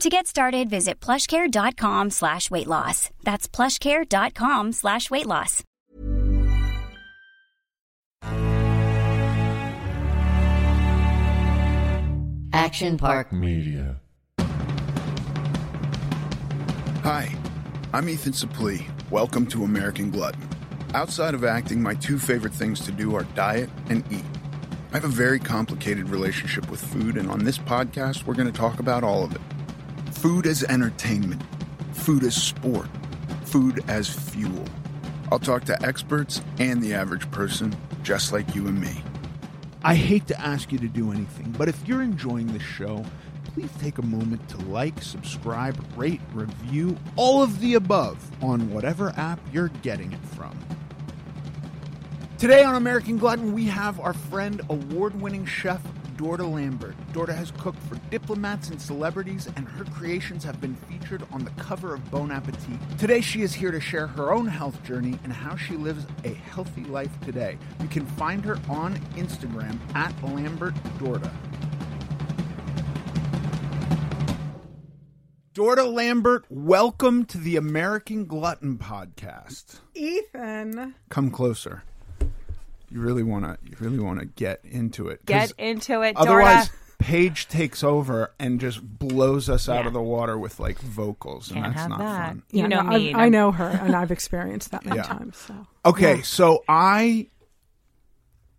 To get started, visit plushcare.com slash weight loss. That's plushcare.com slash weight loss. Action Park Media. Hi, I'm Ethan Suplee. Welcome to American Glutton. Outside of acting, my two favorite things to do are diet and eat. I have a very complicated relationship with food, and on this podcast, we're going to talk about all of it. Food as entertainment, food as sport, food as fuel. I'll talk to experts and the average person, just like you and me. I hate to ask you to do anything, but if you're enjoying this show, please take a moment to like, subscribe, rate, review, all of the above on whatever app you're getting it from. Today on American Glutton, we have our friend, award winning chef Dorda Lambert. Dorda has cooked for diplomats and celebrities, and her creations have been featured on the cover of Bon Appetit. Today, she is here to share her own health journey and how she lives a healthy life today. You can find her on Instagram at Lambert Dorda. Dorda Lambert, welcome to the American Glutton podcast. Ethan. Come closer. You really want to. You really want to get into it. Get into it, Otherwise, Dorda. Paige takes over and just blows us out Yeah. of the water with like vocals, and Can't that's have not that. fun. You know no, me. I, I know her, and I've experienced that many Yeah. times. So Okay, Yeah. so I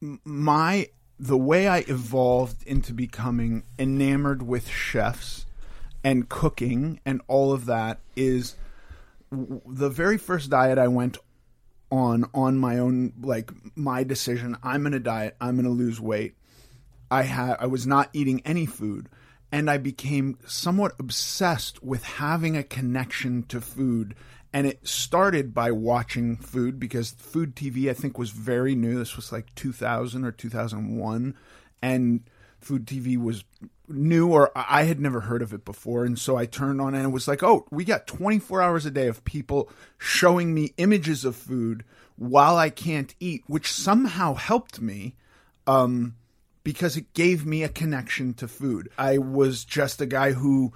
m- my the way I evolved into becoming enamored with chefs and cooking and all of that is w- the very first diet I went on on my own like my decision. I'm going to diet. I'm going to lose weight. I had I was not eating any food and I became somewhat obsessed with having a connection to food. And it started by watching food because food TV I think was very new. This was like 2000 or 2001 and food TV was new or I had never heard of it before and so I turned on and it was like oh we got 24 hours a day of people showing me images of food while I can't eat which somehow helped me um because it gave me a connection to food. I was just a guy who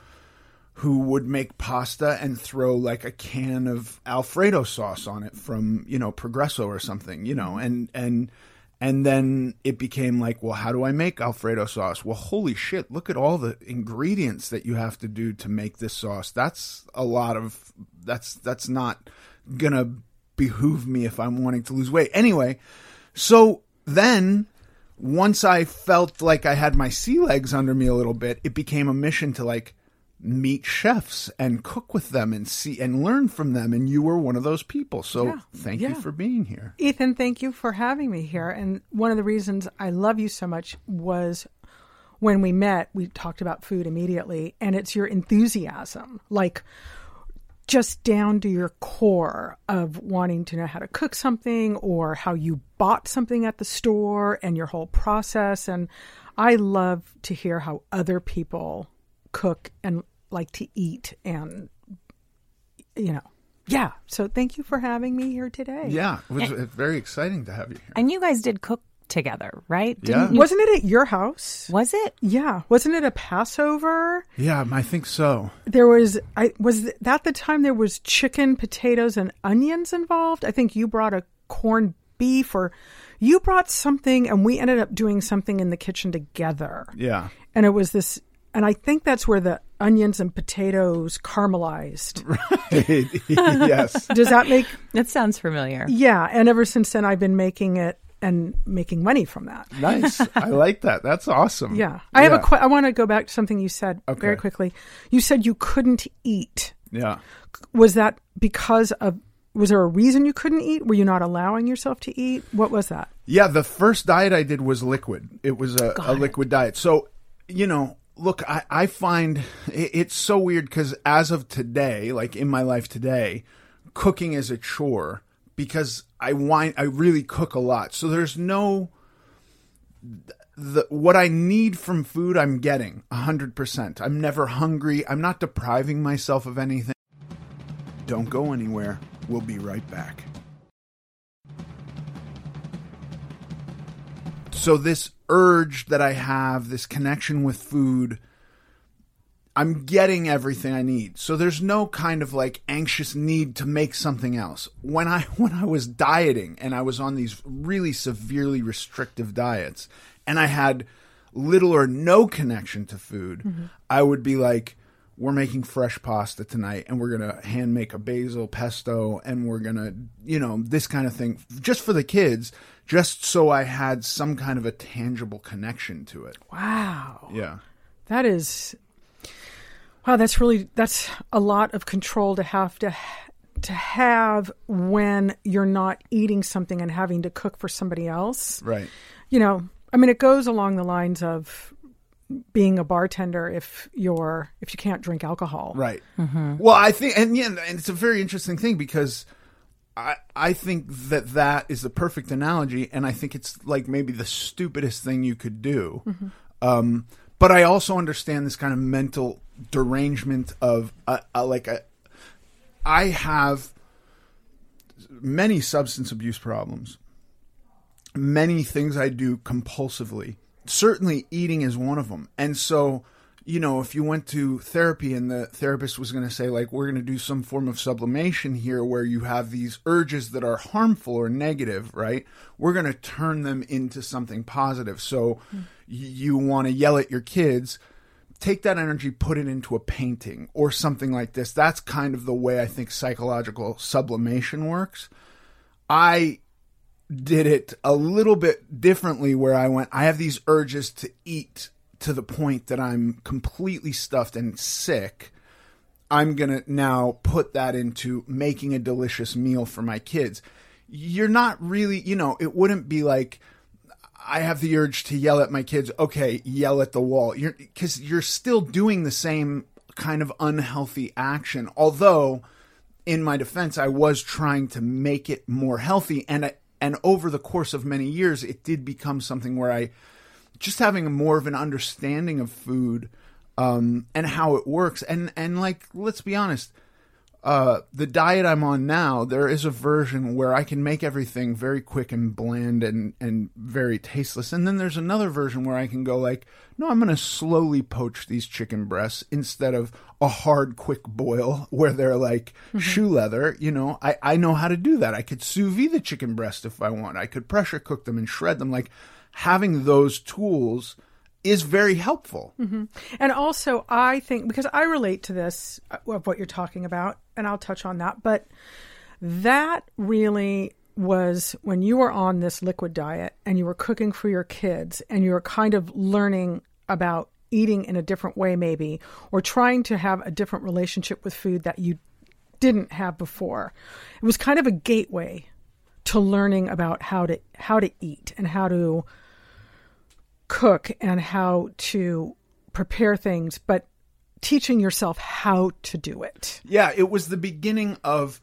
who would make pasta and throw like a can of alfredo sauce on it from, you know, Progresso or something, you know, and and and then it became like, well, how do I make alfredo sauce? Well, holy shit, look at all the ingredients that you have to do to make this sauce. That's a lot of that's that's not to behoove me if I'm wanting to lose weight. Anyway, so then once I felt like I had my sea legs under me a little bit, it became a mission to like meet chefs and cook with them and see and learn from them. And you were one of those people. So Yeah, thank you for being here. Ethan, thank you for having me here. And one of the reasons I love you so much was when we met, we talked about food immediately, and it's your enthusiasm. Like just down to your core of wanting to know how to cook something or how you bought something at the store and your whole process. And I love to hear how other people cook and like to eat and, you know, yeah. So thank you for having me here today. Yeah, it was uh, very exciting to have you here. And you guys did cook together, right? Yeah. you- Wasn't it at your house? was it? Yeah. Wasn't it a Passover? Yeah, I think so. There was I was that the time there was chicken, potatoes, and onions involved. I think you brought a corned beef or you brought something and we ended up doing something in the kitchen together. Yeah. And it was this and I think that's where the onions and potatoes caramelized. Right. yes. Does that make That sounds familiar. Yeah, and ever since then I've been making it and making money from that. Nice. I like that. That's awesome. Yeah. I have a Yeah. que- I want to go back to something you said very quickly. You said you couldn't eat. Yeah. was that because of was there a reason you couldn't eat were you not allowing yourself to eat what was that Yeah, the first diet I did was liquid. It was a, a liquid diet. So, you know, look, I, I find it, it's so weird because as of today, like in my life today, cooking is a chore because I wind, I really cook a lot. So there's no the what I need from food I'm getting 100%. I'm never hungry. I'm not depriving myself of anything. Don't go anywhere. We'll be right back. So this urge that I have, this connection with food, I'm getting everything I need. So there's no kind of like anxious need to make something else. When I when I was dieting and I was on these really severely restrictive diets and I had little or no connection to food, mm-hmm. I would be like we're making fresh pasta tonight and we're going to hand make a basil pesto and we're going to, you know, this kind of thing just for the kids, just so I had some kind of a tangible connection to it. wow Yeah. that is wow that's really that's a lot of control to have to to have when you're not eating something and having to cook for somebody else Right. you know i mean it goes along the lines of being a bartender if you're if you can't drink alcohol Right. Well, I think, and yeah, and it's a very interesting thing because I I think that that is the perfect analogy, and I think it's like maybe the stupidest thing you could do. Um, but I also understand this kind of mental derangement of uh, uh, like a, I have many substance abuse problems, many things I do compulsively. Certainly, eating is one of them. And so, you know, if you went to therapy and the therapist was going to say, like, we're going to do some form of sublimation here where you have these urges that are harmful or negative, right? We're going to turn them into something positive. So, hmm. y- you want to yell at your kids take that energy, put it into a painting or something like this. That's kind of the way I think psychological sublimation works. I did it a little bit differently where I went, I have these urges to eat to the point that I'm completely stuffed and sick. I'm going to now put that into making a delicious meal for my kids. You're not really, you know, it wouldn't be like, I have the urge to yell at my kids. Okay, yell at the wall. You're because you're still doing the same kind of unhealthy action. Although, in my defense, I was trying to make it more healthy, and I, and over the course of many years, it did become something where I just having more of an understanding of food um, and how it works. And and like, let's be honest, uh, the diet I'm on now, there is a version where I can make everything very quick and bland and, and very tasteless. And then there's another version where I can go like, no, I'm going to slowly poach these chicken breasts instead of a hard, quick boil where they're like shoe leather. You know, I, I know how to do that. I could sous vide the chicken breast if I want. I could pressure cook them and shred them. Like having those tools is very helpful. And also, I think because I relate to this uh, of what you're talking about, and I'll touch on that, but that really was when you were on this liquid diet and you were cooking for your kids and you were kind of learning about eating in a different way, maybe, or trying to have a different relationship with food that you didn't have before. It was kind of a gateway to learning about how to how to eat and how to cook and how to prepare things, but teaching yourself how to do it. Yeah, it was the beginning of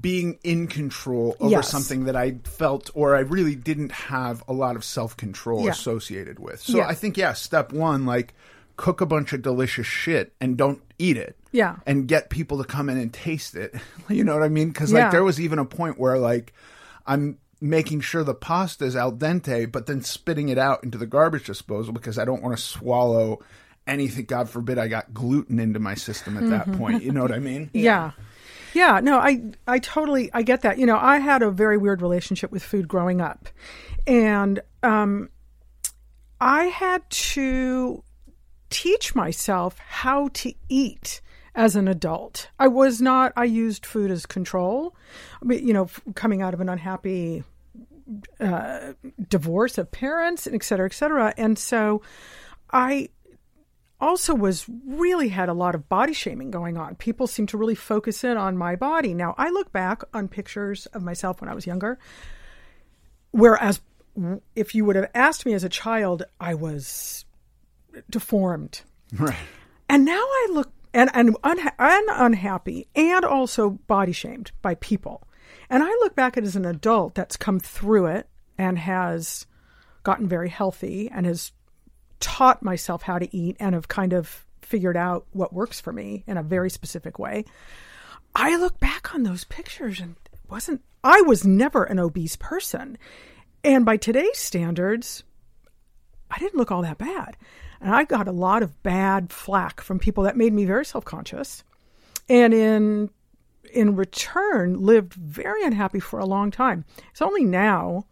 being in control over Yes. something that I felt or I really didn't have a lot of self control Yeah. associated with. So Yeah. I think, yeah, step one, like cook a bunch of delicious shit and don't eat it. Yeah. And get people to come in and taste it. you know what I mean? Because, Yeah. like, there was even a point where, like, I'm making sure the pasta is al dente, but then spitting it out into the garbage disposal because I don't want to swallow anything. God forbid I got gluten into my system at that point. You know what I mean? Yeah. Yeah, no, I I totally I get that. You know, I had a very weird relationship with food growing up. And um I had to teach myself how to eat as an adult. I was not I used food as control. I mean, you know, coming out of an unhappy uh, divorce of parents and et cetera, et cetera. And so I also was really had a lot of body shaming going on. People seem to really focus in on my body. Now, I look back on pictures of myself when I was younger, whereas if you would have asked me as a child, I was deformed. Right. And now I look and and, unha- and unhappy and also body shamed by people. And I look back at as an adult that's come through it and has gotten very healthy and has taught myself how to eat and have kind of figured out what works for me in a very specific way. I look back on those pictures and wasn't I was never an obese person. And by today's standards, I didn't look all that bad. And I got a lot of bad flack from people that made me very self-conscious. And in in return lived very unhappy for a long time. It's only now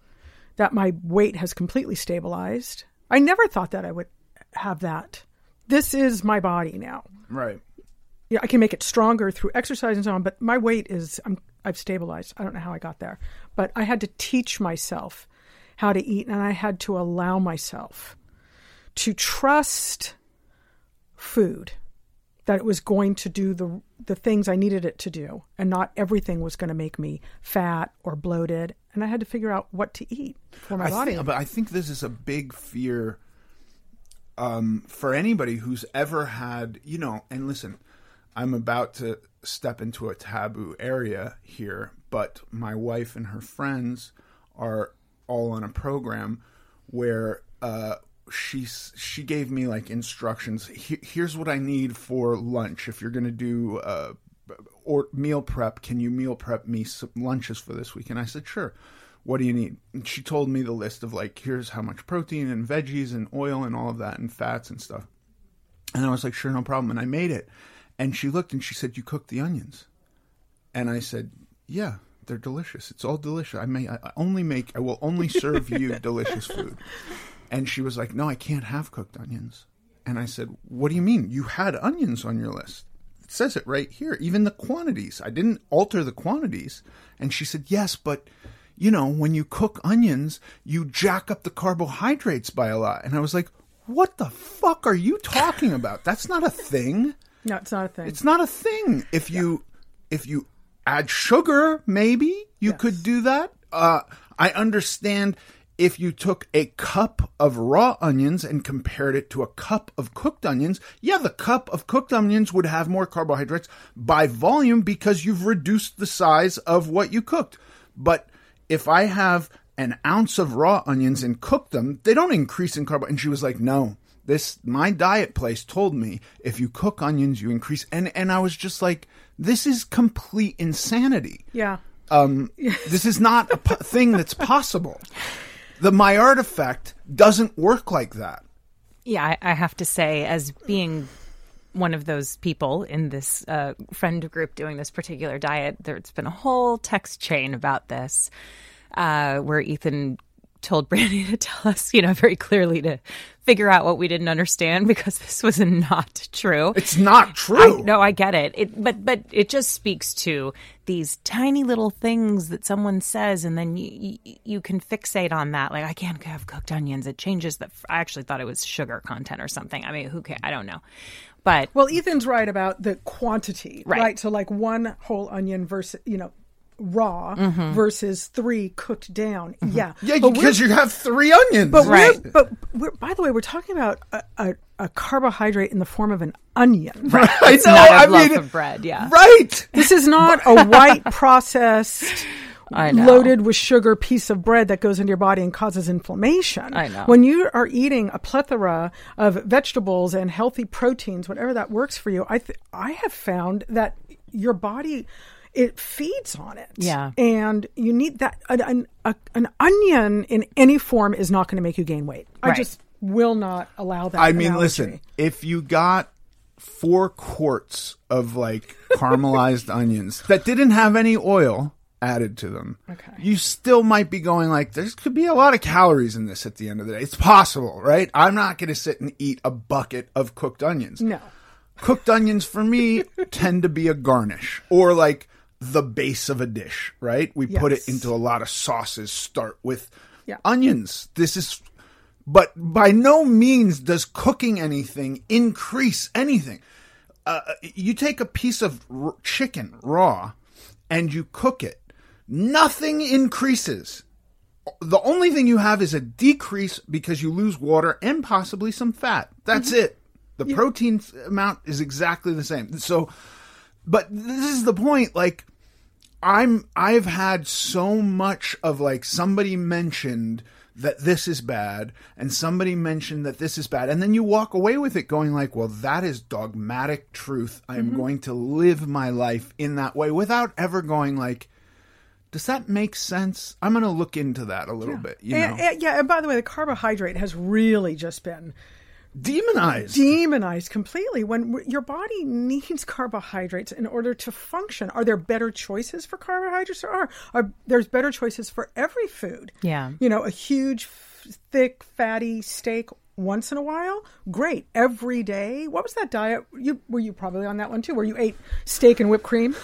that my weight has completely stabilized. I never thought that I would have that. This is my body now. Right. Yeah, I can make it stronger through exercise and so on, but my weight is I'm I've stabilized. I don't know how I got there, but I had to teach myself how to eat and I had to allow myself to trust food that it was going to do the the things I needed it to do and not everything was going to make me fat or bloated and I had to figure out what to eat for my I body. Think, but I think this is a big fear um, for anybody who's ever had, you know, and listen, I'm about to step into a taboo area here, but my wife and her friends are all on a program where uh, she's she gave me like instructions. He, here's what I need for lunch. If you're to do uh, or meal prep, can you meal prep me some lunches for this week? And I said, sure. What do you need? And she told me the list of like, here's how much protein and veggies and oil and all of that and fats and stuff. And I was like, sure, no problem. And I made it. And she looked and she said, you cooked the onions. And I said, yeah, they're delicious. It's all delicious. I may, I only make, I will only serve you delicious food. And she was like, no, I can't have cooked onions. And I said, what do you mean? You had onions on your list. It says it right here, even the quantities. I didn't alter the quantities. And she said, yes, but you know, when you cook onions, you jack up the carbohydrates by a lot. And I was like, what the fuck are you talking about? That's not a thing. no, it's not a thing. It's not a thing. If you if you add sugar, maybe you could do that. Uh, I understand if you took a cup of raw onions and compared it to a cup of cooked onions. Yeah, the cup of cooked onions would have more carbohydrates by volume because you've reduced the size of what you cooked. But if I have an ounce of raw onions and cook them, they don't increase in carbo. And she was like, no, this, my diet place told me if you cook onions, you increase. And, and I was just like, this is complete insanity. yeah. Um, this is not a po- thing that's possible. The Maillard effect doesn't work like that. Yeah, I, I have to say, as being one of those people in this uh, friend group doing this particular diet, there's been a whole text chain about this uh, where Ethan told Brandy to tell us, you know, very clearly to figure out what we didn't understand because this was not true. It's not true. I, no, I get it. It, but but it just speaks to these tiny little things that someone says, and then you you, you can fixate on that. Like I can't have cooked onions. It changes the. I actually thought it was sugar content or something. I mean, who can I don't know, but Well, Ethan's right about the quantity, Right. right? So, like one whole onion versus, you know, raw Mm-hmm. versus three cooked down. Yeah. Yeah, because you have three onions. But Right. we're, but we're, by the way, we're talking about a, a, a carbohydrate in the form of an onion. I It's know. not a I loaf mean, of bread. Yeah. right. This is not a white processed I know. loaded with sugar piece of bread that goes into your body and causes inflammation. I know. When you are eating a plethora of vegetables and healthy proteins, whatever that works for you, I th- I have found that your body it feeds on it. Yeah. And you need that an an, a, an onion in any form is not going to make you gain weight. I just will not allow that. I mean, listen, if you got four quarts of like caramelized onions that didn't have any oil added to them, Okay. you still might be going like, there could be a lot of calories in this at the end of the day. It's possible, right? I'm not going to sit and eat a bucket of cooked onions. No. Cooked onions for me tend to be a garnish or like the base of a dish, right? We put it into a lot of sauces, start with Yeah. onions. This is, but by no means does cooking anything increase anything. Uh, you take a piece of r- chicken raw and you cook it, nothing increases. The only thing you have is a decrease because you lose water and possibly some fat. That's it. The protein amount is exactly the same. So, but this is the point. Like, I'm I've had so much of like somebody mentioned that this is bad and somebody mentioned that this is bad. And then you walk away with it going like well that is dogmatic truth. I am mm-hmm. going to live my life in that way without ever going like does that make sense? I'm going to look into that a little bit you know? And, and- yeah, and by the way, the carbohydrate has really just been demonized demonized completely when your body needs carbohydrates in order to function. Are there better choices for carbohydrates? There are. are there's better choices for every food. Yeah. You know, a huge, f- thick, fatty steak once in a while, great. Every day, what was that diet? You were you probably on that one too, where you ate steak and whipped cream?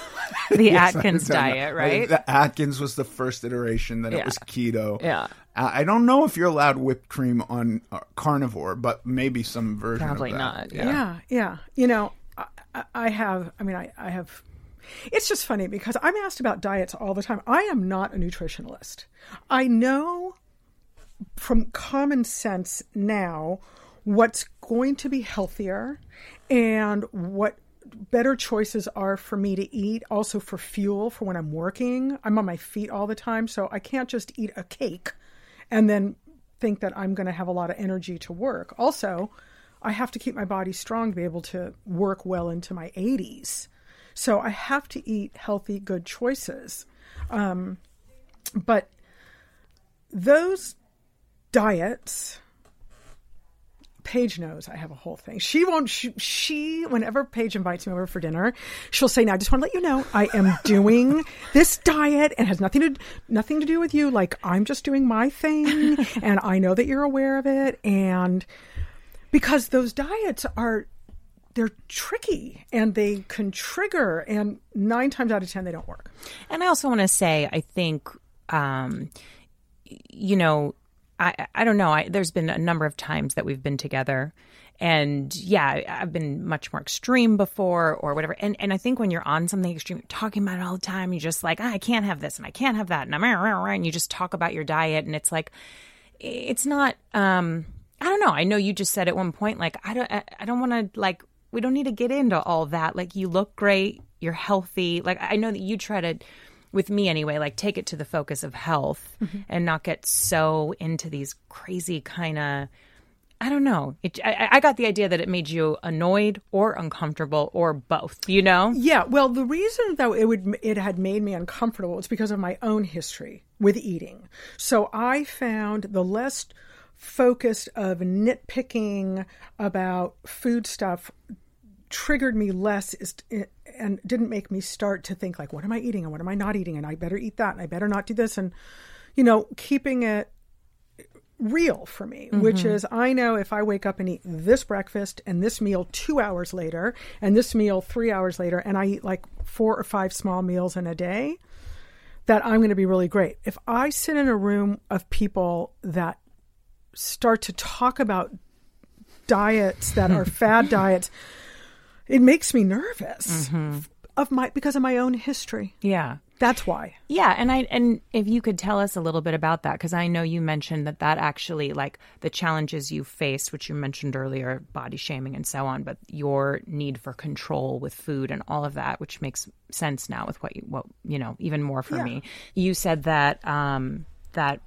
The Atkins I know. diet, right? The Atkins was the first iteration that it was keto. Yeah. I I don't know if you're allowed whipped cream on uh, carnivore, but maybe some version. of Probably that. not, Yeah, yeah. You know, I, I- I have. I mean, I, I have. It's just funny because I'm asked about diets all the time. I am not a nutritionalist. I know from common sense now what's going to be healthier and what better choices are for me to eat also for fuel for when I'm working. I'm on my feet all the time, so I can't just eat a cake and then think that I'm going to have a lot of energy to work. Also, I have to keep my body strong to be able to work well into my 80s. So I have to eat healthy, good choices. Um, but those diets, Paige knows I have a whole thing. She won't. She, she, whenever Paige invites me over for dinner, she'll say, "Now, I just want to let you know, I am doing this diet and has nothing to nothing to do with you. Like I'm just doing my thing, and I know that you're aware of it. And because those diets are." They're tricky and they can trigger, and nine times out of ten, they don't work. And I also want to say, I think, um, you know, I I don't know. I, there's been a number of times that we've been together, and yeah, I've been much more extreme before or whatever. And and I think when you're on something extreme, you're talking about it all the time. You're just like, ah, I can't have this and I can't have that, and I'm and you just talk about your diet, and it's like, it's not. um I don't know. I know you just said at one point, like, I don't, I, I don't want to, like, we don't need to get into all that. Like, you look great, you're healthy. Like, I know that you try to, with me anyway, like, take it to the focus of health mm-hmm. and not get so into these crazy kind of, I don't know. It, I, I got the idea that it made you annoyed or uncomfortable or both, you know? Yeah, well, the reason though it would it had made me uncomfortable was because of my own history with eating. So I found the less focused of nitpicking about food stuff triggered me less is eh, and didn't make me start to think like what am I eating and what am I not eating and I better eat that and I better not do this and you know keeping it real for me, which mm-hmm. is I know if I wake up and eat this breakfast and this meal two hours later and this meal three hours later, and I eat like four or five small meals in a day, that I'm going to be really great. If I sit in a room of people that start to talk about diets that are fad diets, it makes me nervous of my because of my own history. Yeah. That's why. Yeah, and I and if you could tell us a little bit about that because I know you mentioned that that actually like the challenges you faced, which you mentioned earlier, body shaming and so on, but your need for control with food and all of that, which makes sense now with what you what you know even more for me. You said that um, that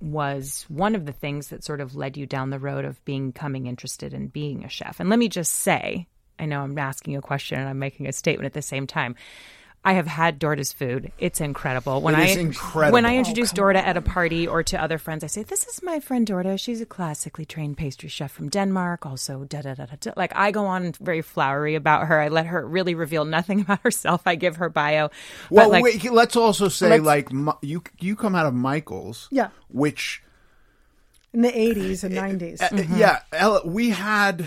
was one of the things that sort of led you down the road of becoming interested in being a chef. And let me just say, I know I'm asking you a question and I'm making a statement at the same time. I have had Dorda's food. It's incredible. When It I incredible. when I introduce Dorda at a party or to other friends, I say, "This is my friend Dorda. She's a classically trained pastry chef from Denmark. Also, da da da da." da." Like I go on very flowery about her. I let her really reveal nothing about herself. I give her bio. Well, like, wait, let's also say Let's- like you you come out of Michael's, Yeah. which In the 80s and 90s. uh, yeah, L.A., we had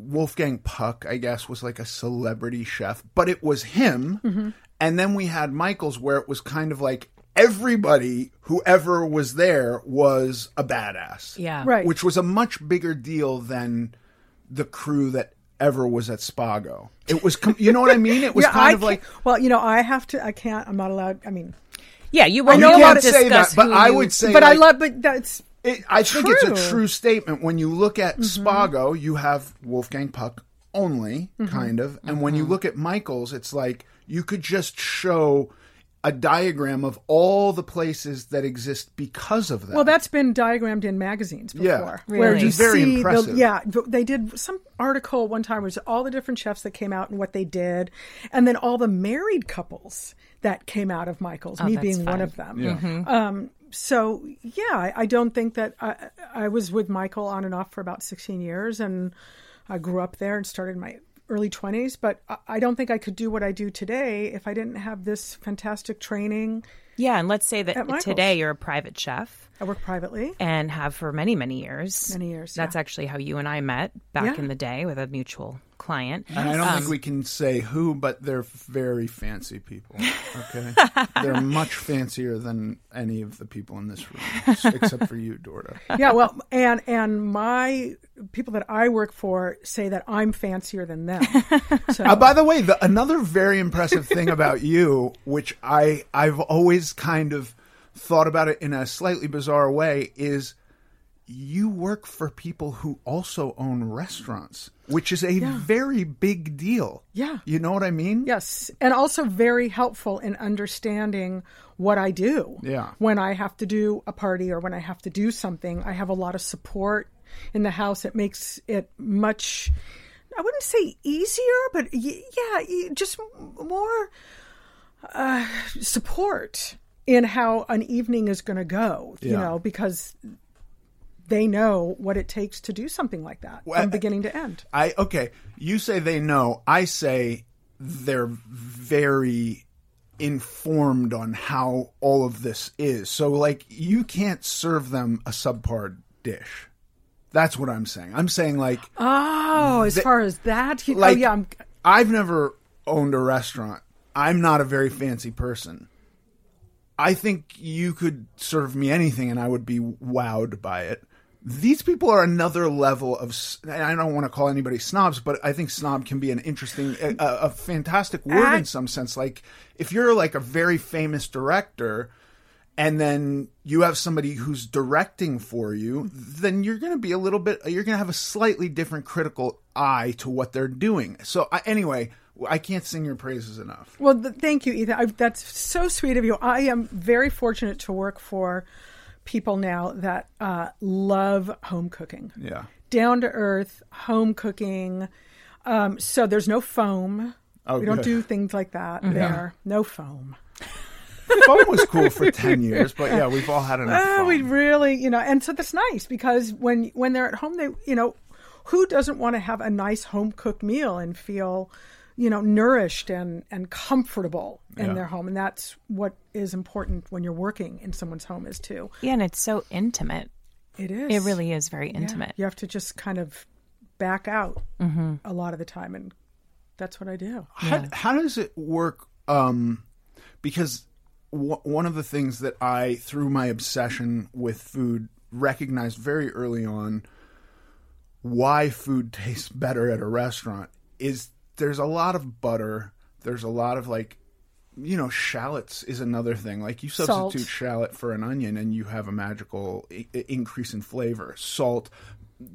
Wolfgang Puck, I guess, was like a celebrity chef, but it was him, Mm-hmm. and then we had Michael's, where it was kind of like everybody, whoever was there, was a badass, yeah, Right. which was a much bigger deal than the crew that ever was at Spago. It was, com- you know what I mean? It was Yeah, kind I of like well, you know, I have to. I can't. I'm not allowed. I mean, yeah. You I won't, know you you won't can't say that, but I you- would say, but I love. But that's It, I think it's a true statement. When you look at mm-hmm. Spago, you have Wolfgang Puck only, mm-hmm. kind of. And when you mm-hmm. look at Michael's, it's like you could just show a diagram of all the places that exist because of that. well, that's been diagrammed in magazines before. Yeah. where Really? you It's very see impressive. The, yeah, they did some article one time was all the different chefs that came out and what they did, and then all the married couples that came out of Michael's. Oh, me that's being one of them. Yeah. Um, so yeah, I, I don't think that I, I was with Michael on and off for about 16 years, and I grew up there and started my early 20s. But I, I don't think I could do what I do today if I didn't have this fantastic training. Yeah, and let's say that today you're a private chef. I work privately. and have for many many years Many years, that's yeah. actually how you and i met back Yeah. in the day with a mutual client And I don't Um, think we can say who, but they're very fancy people. Okay, they're much fancier than any of the people in this room, except for you, Dorda. yeah, well, and and my people that I work for say that I'm fancier than them. So Uh, by the way, the, another very impressive thing about you, which I I've always kind of thought about it in a slightly bizarre way, is you work for people who also own restaurants, which is a very big deal. Yeah. you know what I mean? yes, and also very helpful in understanding what I do. Yeah. when I have to do a party or when I have to do something, I have a lot of support in the house. It makes it much. I wouldn't say easier, but y- yeah, just m- more uh, support in how an evening is going to go. You Yeah. know, because they know what it takes to do something like that Well, from beginning to end. I okay. You say they know. I say they're very informed on how all of this is. So like you can't serve them a subpar dish. That's what I'm saying. I'm saying like Oh, as far as that, you, oh, like oh yeah, I'm, I've never owned a restaurant. I'm not a very fancy person. I think you could serve me anything and I would be wowed by it. These people are another level of. I don't want to call anybody snobs, but I think snob can be an interesting, a, a fantastic word in some sense. Like if you're like a very famous director, and then you have somebody who's directing for you, then you're going to be a little bit, you're going to have a slightly different critical eye to what they're doing. So, I, anyway, I can't sing your praises enough. Well, th- thank you, Ethan. I, that's so sweet of you. I am very fortunate to work for people now that uh, love home cooking, Yeah. down to earth home cooking. Um, so there's no foam. Oh, we don't good. do things like that there. No foam. Foam was cool for 10 years, but yeah, we've all had enough Uh, we really, you know, and so that's nice because when when they're at home, they, you know, who doesn't want to have a nice home cooked meal and feel, you know, nourished and and comfortable in Yeah. their home, and that's what is important when you're working in someone's home is too. yeah and it's so intimate It is. it really is very Yeah. intimate You have to just kind of back out Mm-hmm. a lot of the time, and that's what I do. How, how does it work? Um, because w- one of the things that I, through my obsession with food, recognized very early on why food tastes better at a restaurant is there's a lot of butter, there's a lot of like you know, shallots is another thing. Like you substitute shallot for an onion, and you have a magical I- increase in flavor. Salt,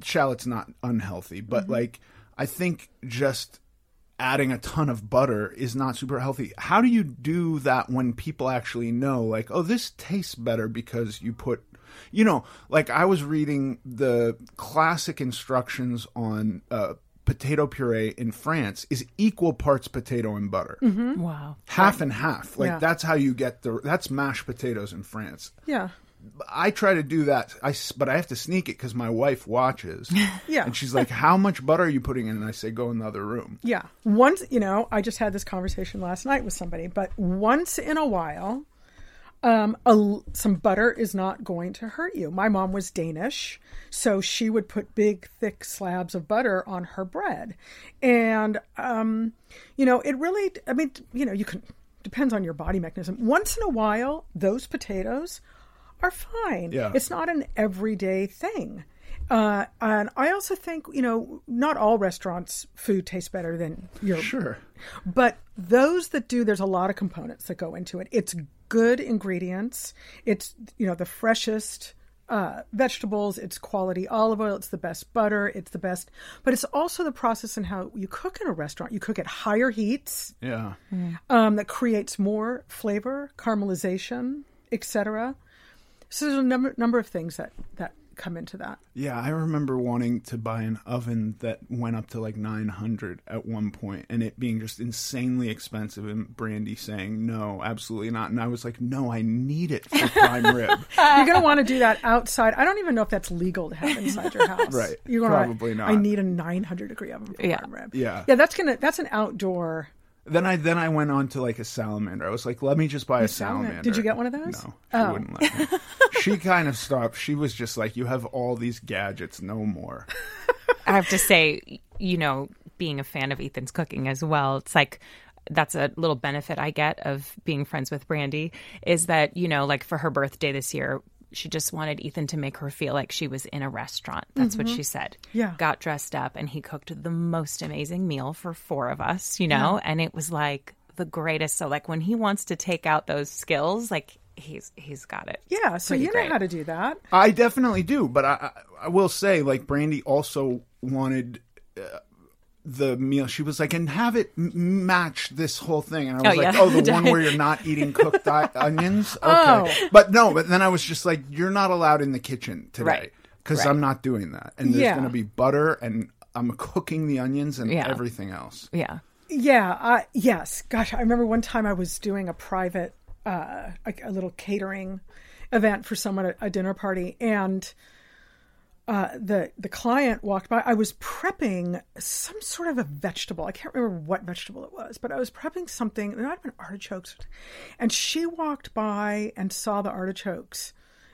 shallot's not unhealthy, but mm-hmm. like I think just adding a ton of butter is not super healthy. How do you do that when people actually know, like, oh, this tastes better because you put, you know, like I was reading the classic instructions on uh, potato puree in France is equal parts potato and butter. Mm-hmm. Wow. Half right. and half. Like yeah. that's how you get the that's mashed potatoes in France. Yeah. I try to do that. I but I have to sneak it because my wife watches. yeah, and she's like, "How much butter are you putting in?" And I say, "Go in the other room." Yeah, once you know, I just had this conversation last night with somebody, but once in a while, um, a, some butter is not going to hurt you. My mom was Danish, so she would put big, thick slabs of butter on her bread, and um, you know, it really. I mean, you know, you can depends on your body mechanism. Once in a while, those potatoes are fine. Yeah. It's not an everyday thing. Uh, and I also think, you know, not all restaurants' food tastes better than your. Sure. But those that do, there's a lot of components that go into it. It's good ingredients. It's, you know, the freshest uh, vegetables. It's quality olive oil. It's the best butter. It's the best. But it's also the process and how you cook in a restaurant. You cook at higher heats. Yeah. Um, that creates more flavor, caramelization, etc. So there's a number number of things that that come into that. Yeah, I remember wanting to buy an oven that went up to like 900 at one point and it being just insanely expensive and Brandy saying no, absolutely not. And I was like, "No, I need it for prime rib." You're going to want to do that outside. I don't even know if that's legal to have inside your house. right. You're gonna, Probably not. I need a 900 degree oven for yeah. prime rib. Yeah. Yeah, that's going to that's an outdoor then I then I went on to like a salamander. I was like, let me just buy a salamander. Did you get one of those? No, she oh. wouldn't let me. she kind of stopped. She was just like, you have all these gadgets, no more. I have to say, you know, being a fan of Ethan's cooking as well, it's like that's a little benefit I get of being friends with Brandy is that, you know, like for her birthday this year, she just wanted Ethan to make her feel like she was in a restaurant. That's mm-hmm. what she said. Yeah. Got dressed up and he cooked the most amazing meal for four of us, you know? Yeah. And it was like the greatest. So like when he wants to take out those skills, like he's he's got it. Yeah, so you know great. how to do that. I definitely do, but I I will say like Brandy also wanted uh, the meal. She was like, and have it match this whole thing. And I was oh, like, yeah. oh, the one where you're not eating cooked onions. Oh. Okay, oh. but no. But then I was just like, you're not allowed in the kitchen today because right. I'm not doing that. And there's yeah. going to be butter, and I'm cooking the onions and yeah. everything else. Yeah. Yeah. Uh, yes. Gosh, I remember one time I was doing a private, uh, a, a little catering event for someone at a dinner party, and uh, the the client walked by. I was prepping some sort of a vegetable. I can't remember what vegetable it was, but I was prepping something. It might have been artichokes, and she walked by and saw the artichokes,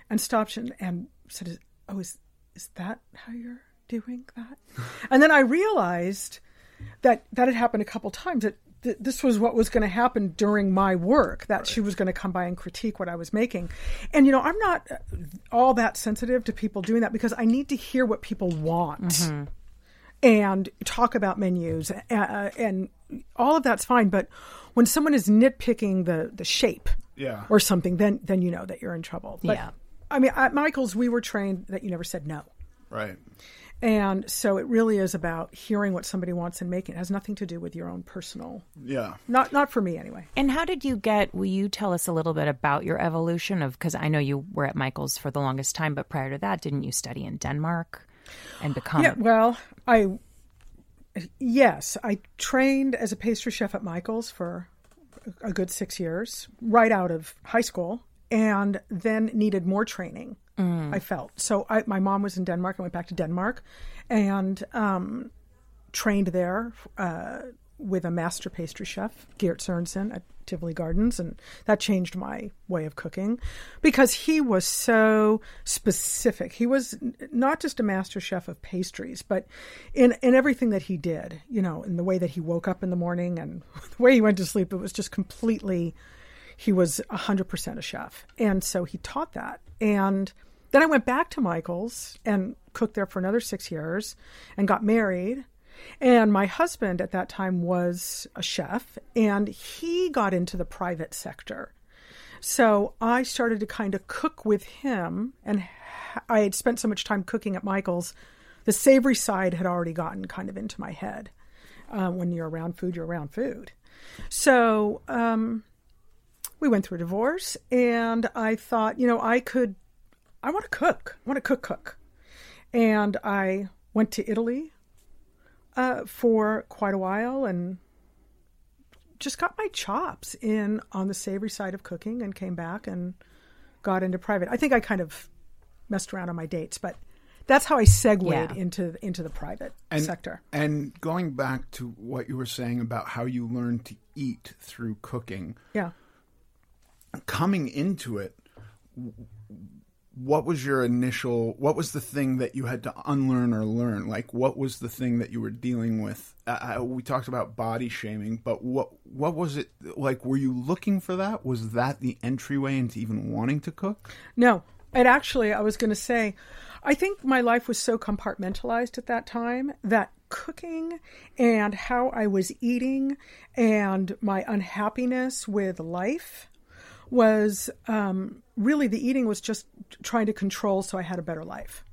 and stopped and, and said, "Oh, is is that how you're doing that?" and then I realized that that had happened a couple times. That th- this was what was going to happen during my work that right. she was going to come by and critique what I was making. And you know, I'm not all that sensitive to people doing that because I need to hear what people want. Mm-hmm. And talk about menus uh, uh, and all of that's fine, but when someone is nitpicking the the shape, yeah. or something, then then you know that you're in trouble. But, yeah. I mean, at Michael's, we were trained that you never said no. Right. And so it really is about hearing what somebody wants and making. It has nothing to do with your own personal. Yeah. Not not for me anyway. And how did you get? Will you tell us a little bit about your evolution of? Because I know you were at Michael's for the longest time, but prior to that, didn't you study in Denmark and become? Yeah. Well, I. Yes, I trained as a pastry chef at Michael's for a good six years, right out of high school, and then needed more training Mm. I felt so. I, my mom was in Denmark. I went back to Denmark, and um, trained there uh, with a master pastry chef, Geert Sørensen at Tivoli Gardens, and that changed my way of cooking because he was so specific. He was not just a master chef of pastries, but in in everything that he did. You know, in the way that he woke up in the morning and the way he went to sleep, it was just completely. He was 100% a chef. And so he taught that. And then I went back to Michael's and cooked there for another six years and got married And my husband at that time was a chef, and he got into the private sector. So I started to kind of cook with him, and I had spent so much time cooking at Michael's, the savory side had already gotten kind of into my head. Uh, when you're around food, you're around food. So um, we went through a divorce, and I thought, you know, I could, I want to cook. I want to cook, cook. And I went to Italy uh, for quite a while and just got my chops in on the savory side of cooking and came back and got into private. I think I kind of messed around on my dates, but that's how I segued Yeah. into into the private and, sector. And going back to what you were saying about how you learned to eat through cooking, Yeah. Coming into it, what was your initial? What was the thing that you had to unlearn or learn? Like, what was the thing that you were dealing with? Uh, we talked about body shaming, but what what was it like? Were you looking for that? Was that the entryway into even wanting to cook? No, and actually, I was going to say, I think my life was so compartmentalized at that time that cooking and how I was eating and my unhappiness with life was um, really the eating was just trying to control so I had a better life.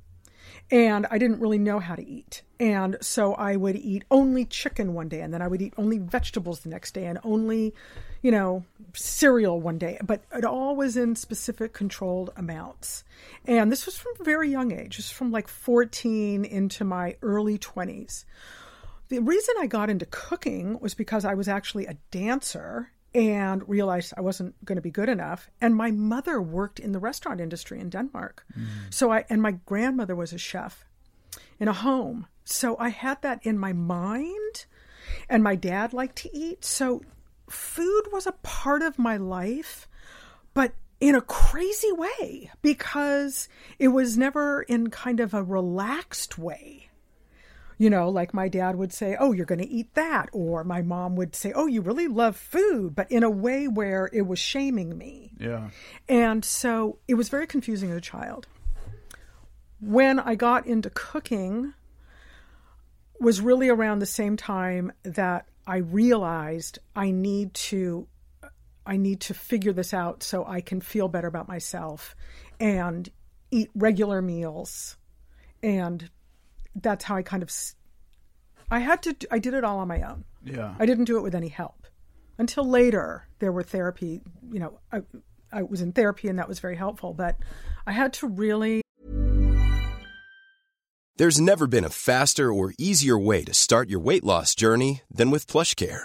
And I didn't really know how to eat. And so I would eat only chicken one day, and then I would eat only vegetables the next day, and only, you know, cereal one day. But it all was in specific controlled amounts. And this was from a very young age, just from like 14 into my early 20s. The reason I got into cooking was because I was actually a dancer and realized I wasn't going to be good enough. And my mother worked in the restaurant industry in Denmark. Mm. So I, and my grandmother was a chef in a home. So I had that in my mind. And my dad liked to eat. So food was a part of my life, but in a crazy way because it was never in kind of a relaxed way. You know, like my dad would say, Oh, you're going to eat that. Or my mom would say, Oh, you really love food, but in a way where it was shaming me. Yeah. And so it was very confusing as a child. When I got into cooking was really around the same time that I realized I need to I need to figure this out so I can feel better about myself and eat regular meals. And that's how I kind of I had to I did it all on my own. Yeah. I didn't do it with any help until later. There were therapy, you know, I, I was in therapy and that was very helpful, but I had to really There's never been a faster or easier way to start your weight loss journey than with PlushCare.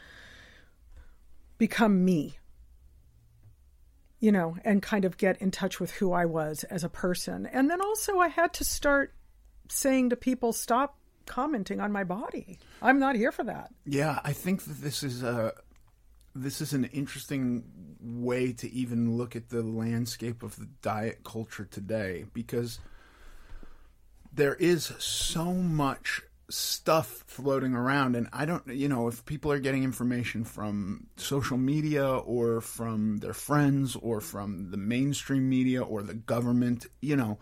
Become me. You know, and kind of get in touch with who I was as a person. And then also I had to start saying to people, stop commenting on my body. I'm not here for that. Yeah, I think that this is a this is an interesting way to even look at the landscape of the diet culture today because there is so much stuff floating around. And I don't you know if people are getting information from social media or from their friends or from the mainstream media or the government you know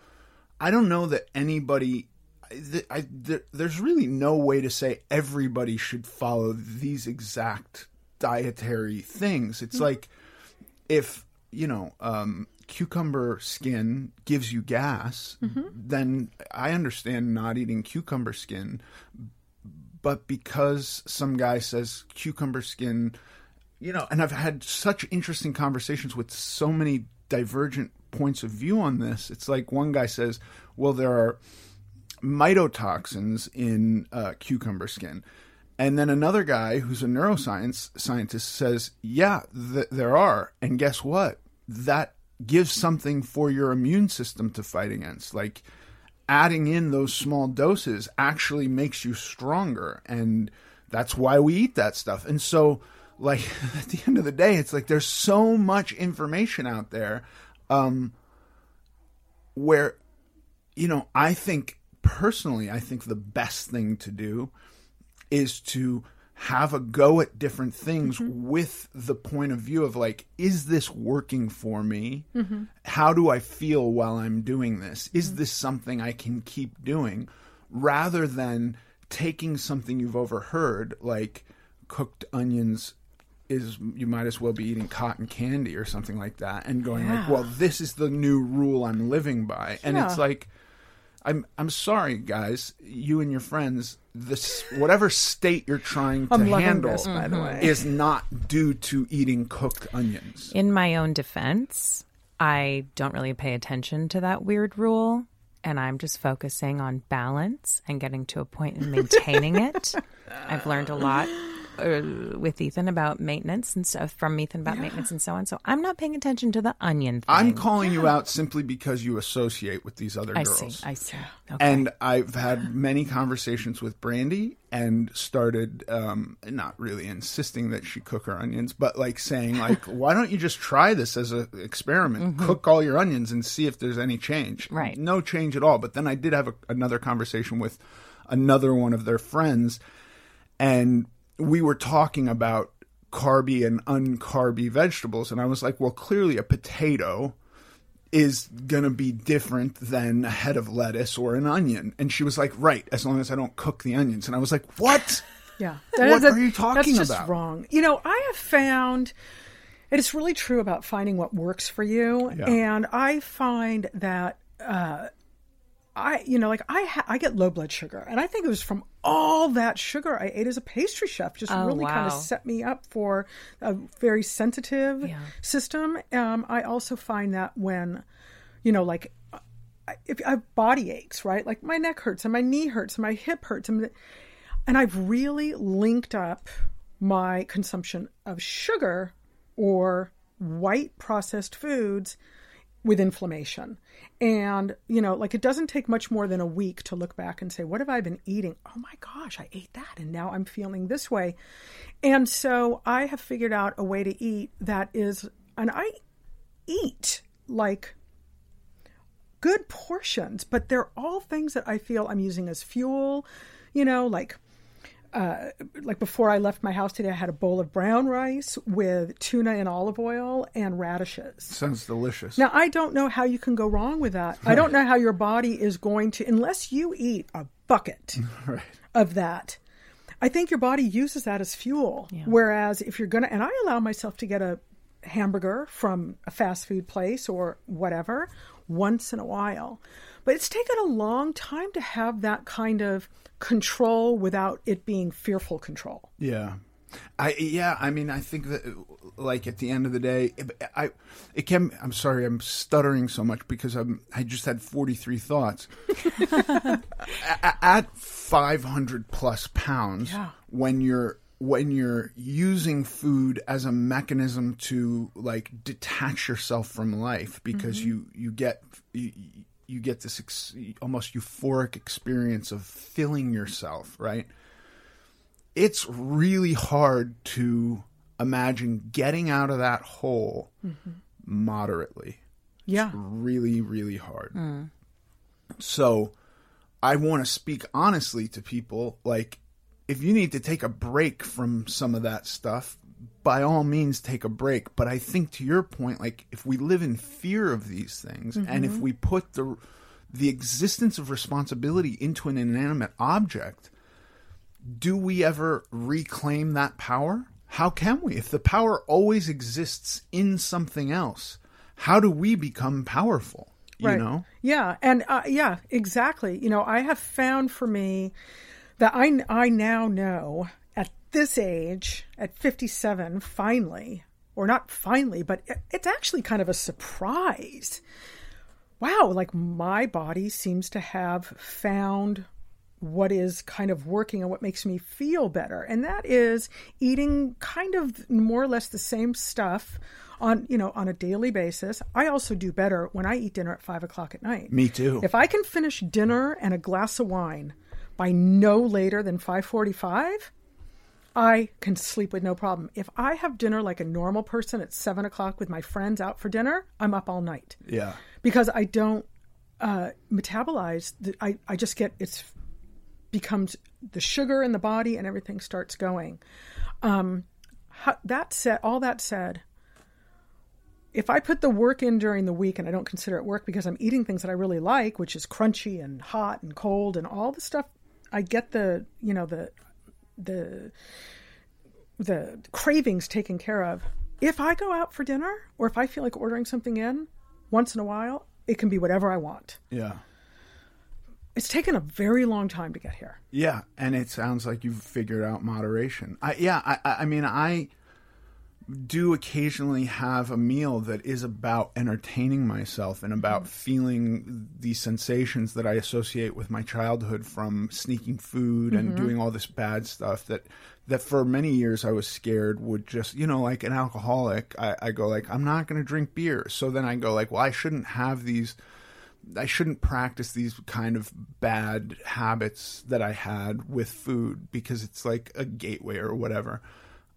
I don't know that anybody I, I, there, there's really no way to say everybody should follow these exact dietary things. It's like if you know um, cucumber skin gives you gas, then I understand not eating cucumber skin. But because some guy says cucumber skin, you know, and I've had such interesting conversations with so many divergent points of view on this. It's like one guy says, well, there are mitotoxins in uh, cucumber skin. And then another guy who's a neuroscience scientist says, yeah, th- there are. And guess what? That gives something for your immune system to fight against. Like adding in those small doses actually makes you stronger. And that's why we eat that stuff. And so, like, at the end of the day, it's like there's so much information out there um, where, you know, I think personally, I think the best thing to do is to have a go at different things mm-hmm. with the point of view of like is this working for me? Mm-hmm. How do i feel while i'm doing this? Is mm-hmm. this something i can keep doing? Rather than taking something you've overheard like cooked onions is you might as well be eating cotton candy or something like that and going like well this is the new rule i'm living by. And it's like I'm I'm sorry, guys. You and your friends, this whatever state you're trying to I'm handle this, by the mm-hmm. way. is not due to eating cooked onions. In my own defense, I don't really pay attention to that weird rule, and I'm just focusing on balance and getting to a point in maintaining it. I've learned a lot uh, with Ethan about maintenance and stuff from Ethan about maintenance and so on. So I'm not paying attention to the onion thing. I'm calling you out simply because you associate with these other I girls. see. I see. Okay. And I've had many conversations with Brandy and started um, not really insisting that she cook her onions, but like saying like, why don't you just try this as an experiment? Cook all your onions and see if there's any change. Mm-hmm. Right. No change at all. But then I did have a, another conversation with another one of their friends, and we were talking about carby and uncarby vegetables, and I was like, well, clearly a potato is going to be different than a head of lettuce or an onion. And she was like, right, as long as I don't cook the onions. And I was like, what? Yeah. What are you talking that's just about? wrong. You know, I have found it is really true about finding what works for you. Yeah. And I find that uh, I, you know, like I, ha- I get low blood sugar, and I think it was from all that sugar I ate as a pastry chef. Just Oh, really kind of set me up for a very sensitive Yeah. system. Um, I also find that when, you know, like if I have body aches, right? Like my neck hurts and my knee hurts and my hip hurts, and, and I've really linked up my consumption of sugar or white processed foods with inflammation. And, you know, like it doesn't take much more than a week to look back and say, what have I been eating? Oh my gosh, I ate that and now I'm feeling this way. And so I have figured out a way to eat that is, and I eat like good portions, but they're all things that I feel I'm using as fuel, you know, like uh, like before I left my house today, I had a bowl of brown rice with tuna and olive oil and radishes. Sounds delicious. Now, I don't know how you can go wrong with that. I don't know how your body is going to, unless you eat a bucket right. of that. I think your body uses that as fuel. Whereas if you're going to, and I allow myself to get a hamburger from a fast food place or whatever once in a while. But it's taken a long time to have that kind of control without it being fearful control. Yeah. I yeah, I mean I think that like at the end of the day I it can I'm sorry I'm stuttering so much because I'm I just had 43 thoughts. At 500 plus pounds Yeah. when you're when you're using food as a mechanism to like detach yourself from life because mm-hmm. you you get you, you get this ex- almost euphoric experience of filling yourself, right? it's really hard to imagine getting out of that hole mm-hmm. moderately. Yeah. Really, really hard. Mm. So I want to speak honestly to people. Like, if you need to take a break from some of that stuff, by all means take a break. But I think to your point, like if we live in fear of these things, and if we put the the existence of responsibility into an inanimate object, do we ever reclaim that power? How can we? If the power always exists in something else, how do we become powerful? You know? Yeah, and uh, yeah, exactly. You know, I have found for me that I I now know at this age, at 57, finally, or not finally, but it, it's actually kind of a surprise. Wow, like my body seems to have found what is kind of working and what makes me feel better and that is eating kind of more or less the same stuff on you know on a daily basis i also do better when i eat dinner at five o'clock at night Me too. if i can finish dinner and a glass of wine by no later than 545 i can sleep with no problem if i have dinner like a normal person at seven o'clock with my friends out for dinner i'm up all night yeah. because I don't uh, metabolize. The, I I just get it's becomes the sugar in the body and everything starts going. Um, how, that said, all that said, if I put the work in during the week and I don't consider it work because I'm eating things that I really like, which is crunchy and hot and cold and all the stuff, I get the you know the the the cravings taken care of. If I go out for dinner or if I feel like ordering something in once in a while, it can be whatever I want. Yeah. It's taken a very long time to get here. Yeah, and it sounds like you've figured out moderation. I, yeah, I, I I mean, I do occasionally have a meal that is about entertaining myself and about feeling the sensations that I associate with my childhood from sneaking food and doing all this bad stuff that that for many years I was scared would just you know like an alcoholic I, I go like I'm not going to drink beer. So then I go like well I shouldn't have these I shouldn't practice these kind of bad habits that I had with food because it's like a gateway or whatever.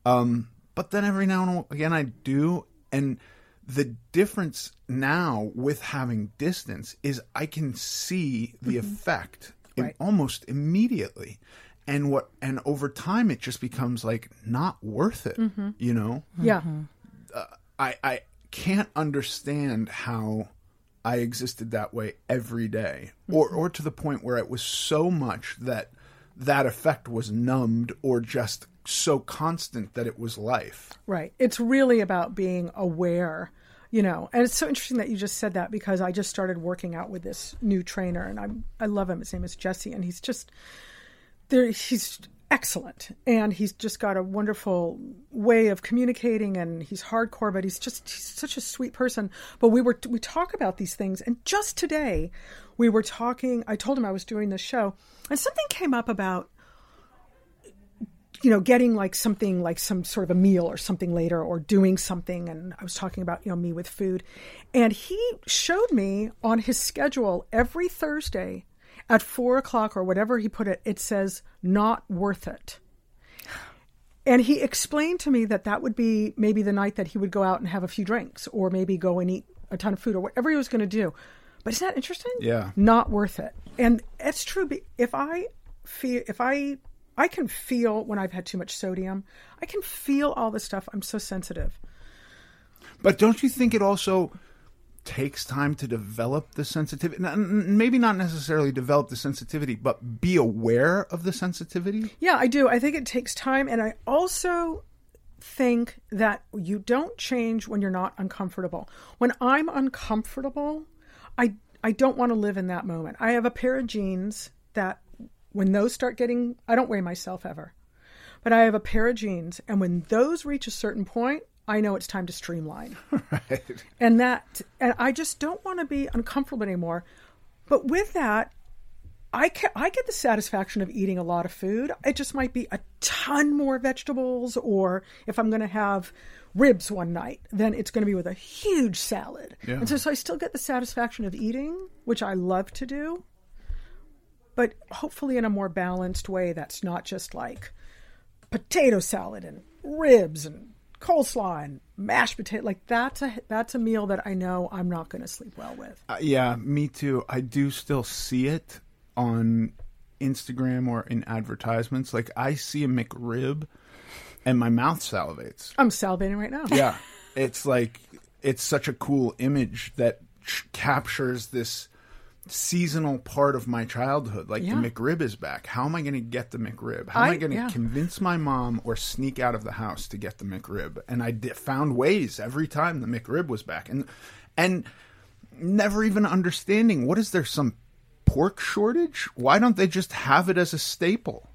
Um, but then every now and again I do, and the difference now with having distance is I can see the mm-hmm. effect in- Right. almost immediately, and what and over time it just becomes like not worth it, mm-hmm. you know. Yeah. Uh, I I can't understand how I existed that way every day, or mm-hmm. or to the point where it was so much that that effect was numbed or just so constant that it was life. Right. It's really about being aware, you know. And it's so interesting that you just said that because I just started working out with this new trainer and I'm I love him. His name is Jesse and he's just there he's excellent and he's just got a wonderful way of communicating and he's hardcore but he's just he's such a sweet person but we were we talk about these things and just today we were talking I told him I was doing this show and something came up about you know, getting like something like some sort of a meal or something later or doing something. And I was talking about, you know, me with food. And he showed me on his schedule every Thursday at four o'clock or whatever he put it, it says not worth it. And he explained to me that that would be maybe the night that he would go out and have a few drinks or maybe go and eat a ton of food or whatever he was going to do. But isn't that interesting? Yeah. Not worth it. And it's true. If I feel, if I, I can feel when I've had too much sodium, I can feel all this stuff. I'm so sensitive. But don't you think it also takes time to develop the sensitivity? Maybe not necessarily develop the sensitivity, but be aware of the sensitivity. Yeah, I do. I think it takes time. And I also think that you don't change when you're not uncomfortable. When I'm uncomfortable, I I don't want to live in that moment. I have a pair of jeans that when those start getting I don't weigh myself ever. But I have a pair of jeans and when those reach a certain point, I know it's time to streamline. And that and I just don't want to be uncomfortable anymore. But with that, I ca I get the satisfaction of eating a lot of food. It just might be a ton more vegetables, or if I'm going to have ribs one night, then it's going to be with a huge salad. Yeah. And so, so I still get the satisfaction of eating, which I love to do, but hopefully in a more balanced way that's not just like potato salad and ribs and coleslaw and mashed potato. Like that's a that's a meal that I know I'm not going to sleep well with. Uh, yeah, me too. I do still see it, on Instagram or in advertisements. Like I see a McRib, and my mouth salivates. I'm salivating right now. Yeah, it's like it's such a cool image that ch- captures this seasonal part of my childhood. Like Yeah. the McRib is back. How am I going to get the McRib? How am I I- going to yeah. convince my mom or sneak out of the house to get the McRib? And I di- found ways every time the McRib was back, and and never even understanding what is there some pork shortage? Why don't they just have it as a staple?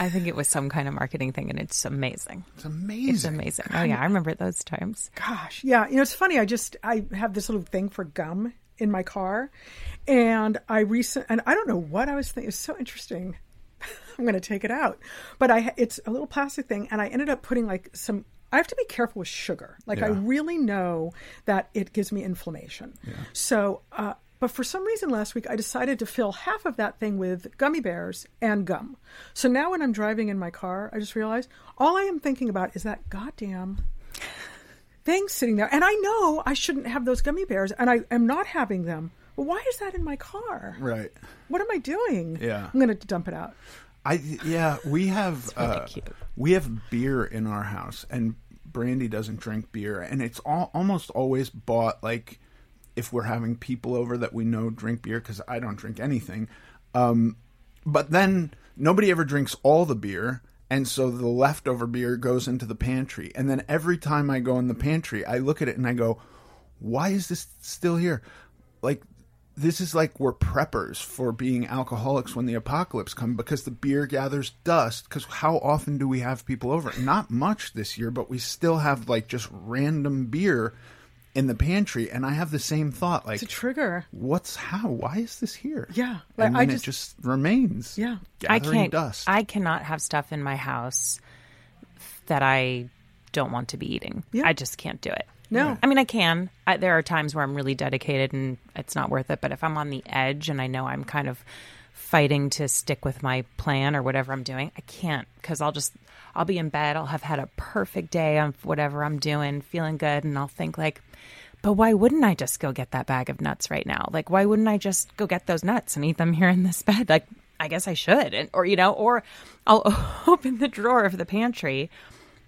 I think it was some kind of marketing thing, and it's amazing. It's amazing. It's amazing. Oh yeah, I remember those times. Gosh, yeah. You know, it's funny. I just I have this little thing for gum in my car, and I recent and I don't know what I was thinking. It's so interesting. I'm going to take it out, but I it's a little plastic thing, and I ended up putting like some. I have to be careful with sugar. Like I really know that it gives me inflammation. Yeah. So, uh, but for some reason last week I decided to fill half of that thing with gummy bears and gum. So now when I'm driving in my car, I just realized all I am thinking about is that goddamn thing sitting there. And I know I shouldn't have those gummy bears, and I am not having them. But why is that in my car? Right. What am I doing? Yeah. I'm going to dump it out. I yeah, we have really uh, cute. we have beer in our house, and Brandy doesn't drink beer, and it's all, almost always bought like if we're having people over that we know drink beer because I don't drink anything. Um, but then nobody ever drinks all the beer, and so the leftover beer goes into the pantry, and then every time I go in the pantry, I look at it and I go, "Why is this still here?" Like this is like we're preppers for being alcoholics when the apocalypse comes because the beer gathers dust. Because how often do we have people over? Not much this year but we still have like just random beer in the pantry and i have the same thought like It's a trigger. what's how why is this here Yeah, like, and I just- it just remains Yeah. I can't. dust I cannot have stuff in my house that I don't want to be eating. Yeah. I just can't do it. No. I mean, I can. I, there are times where I'm really dedicated and it's not worth it. But if I'm on the edge and I know I'm kind of fighting to stick with my plan or whatever I'm doing, I can't because I'll just I'll be in bed. I'll have had a perfect day on whatever I'm doing, feeling good, and I'll think like, but why wouldn't I just go get that bag of nuts right now? Like, why wouldn't I just go get those nuts and eat them here in this bed? Like, I guess I should, and, or you know, or I'll open the drawer of the pantry,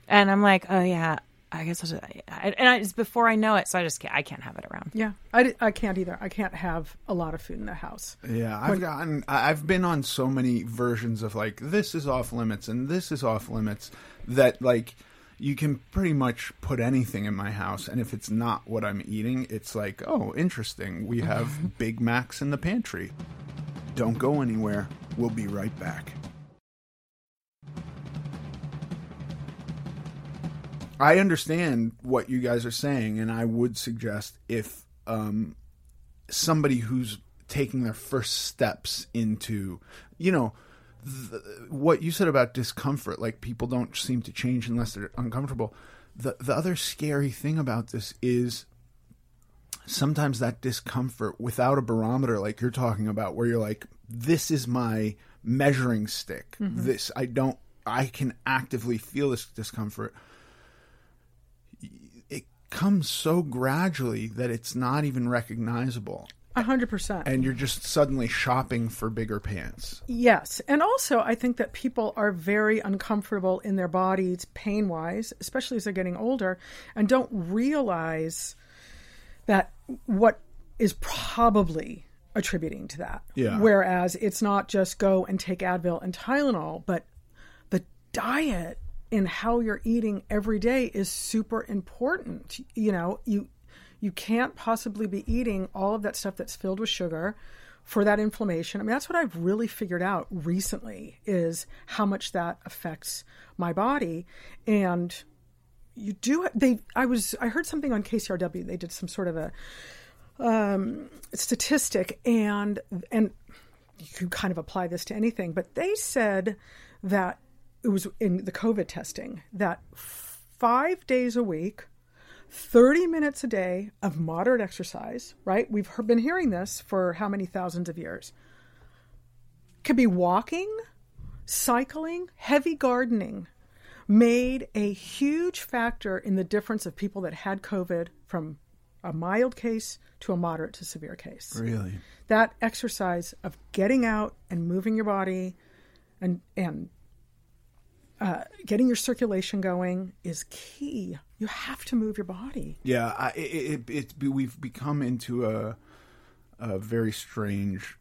and I'm like, oh yeah, I guess I'll just, I, and I, it's before I know it, so I just can't, I can't have it around. Yeah, I, I can't either. I can't have a lot of food in the house. Yeah, I've gotten. I've been on so many versions of like this is off limits and this is off limits that like you can pretty much put anything in my house, and if it's not what I'm eating, it's like oh, interesting. We have Big Macs in the pantry. Don't go anywhere. We'll be right back. I understand what you guys are saying, and I would suggest if um, somebody who's taking their first steps into, you know, th- what you said about discomfort, like people don't seem to change unless they're uncomfortable. The the other scary thing about this is sometimes that discomfort without a barometer like you're talking about where you're like this is my measuring stick. This I don't I can actively feel this discomfort comes so gradually that it's not even recognizable A hundred percent. and you're just suddenly shopping for bigger pants Yes. And also, I think that people are very uncomfortable in their bodies, pain wise, especially as they're getting older, and don't realize that what is probably attributing to that. Yeah. Whereas it's not just go and take Advil and Tylenol, but the diet and how you're eating every day is super important. You know, you you can't possibly be eating all of that stuff that's filled with sugar for that inflammation. I mean, that's what I've really figured out recently is how much that affects my body and you do they I was I heard something on KCRW they did some sort of a um, statistic and and you can kind of apply this to anything but they said that it was in the covid testing that 5 days a week 30 minutes a day of moderate exercise right we've been hearing this for how many thousands of years could be walking cycling heavy gardening made a huge factor in the difference of people that had COVID from a mild case to a moderate to severe case. Really? That exercise of getting out and moving your body and and uh, getting your circulation going is key. You have to move your body. Yeah, I, it, it, it, we've become into a a very strange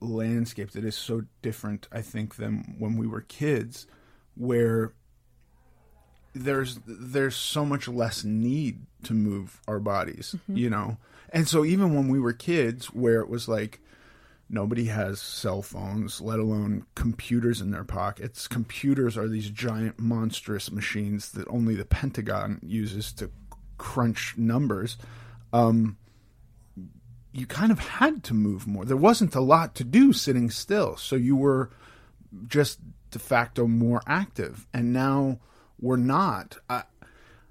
landscape that is so different, I think, than when we were kids, where there's there's so much less need to move our bodies, Mm-hmm. you know. And so even when we were kids, where it was like nobody has cell phones, let alone computers in their pockets. Computers are these giant, monstrous machines that only the Pentagon uses to crunch numbers. Um, you kind of had to move more. There wasn't a lot to do sitting still, so you were just de facto more active. And now we're not. I,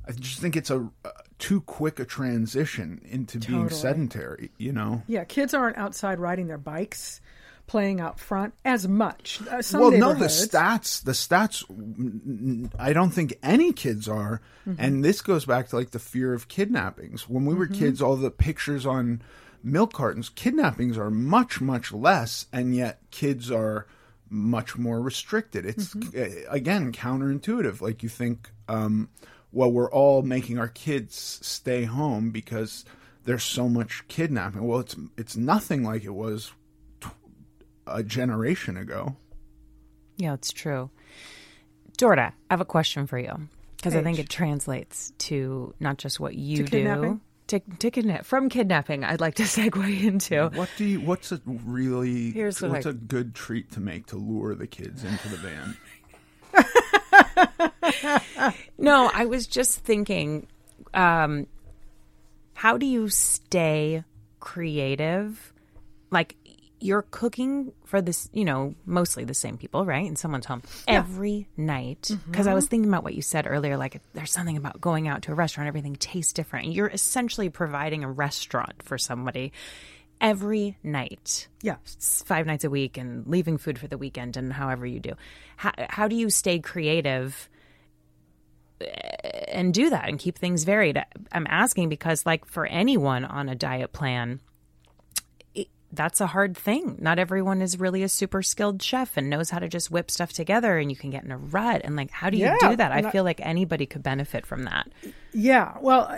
I just think it's a, a too quick a transition into being sedentary. You know. Yeah, kids aren't outside riding their bikes, playing out front as much. Uh, well, no, the stats, the stats. I don't think any kids are, Mm-hmm. and this goes back to like the fear of kidnappings. When we were Mm-hmm. kids, all the pictures on milk cartons, kidnappings are much, much less, and yet kids are much more restricted. It's Mm-hmm. again counterintuitive. Like you think, um, well, we're all making our kids stay home because there's so much kidnapping. Well, it's it's nothing like it was tw- a generation ago. Yeah, it's true. Dorda, I have a question for you because I think it translates to not just what you To do. kidnapping? To, to kidnap from kidnapping, I'd like to segue into. What do you? What's a really? Here's what what's I- a good treat to make to lure the kids into the van? No, I was just thinking, um, how do you stay creative? Like you're cooking for this, you know, mostly the same people, right? In someone's home every night. Because I was thinking about what you said earlier. Like there's something about going out to a restaurant, everything tastes different. You're essentially providing a restaurant for somebody every night Yeah. five nights a week and leaving food for the weekend and however you do. How, how do you stay creative uh, and do that and keep things varied? I'm asking because, like, for anyone on a diet plan, it, that's a hard thing. Not everyone is really a super skilled chef and knows how to just whip stuff together, and you can get in a rut. And, like, how do you Yeah, do that? I and I- feel like anybody could benefit from that. Yeah. Well,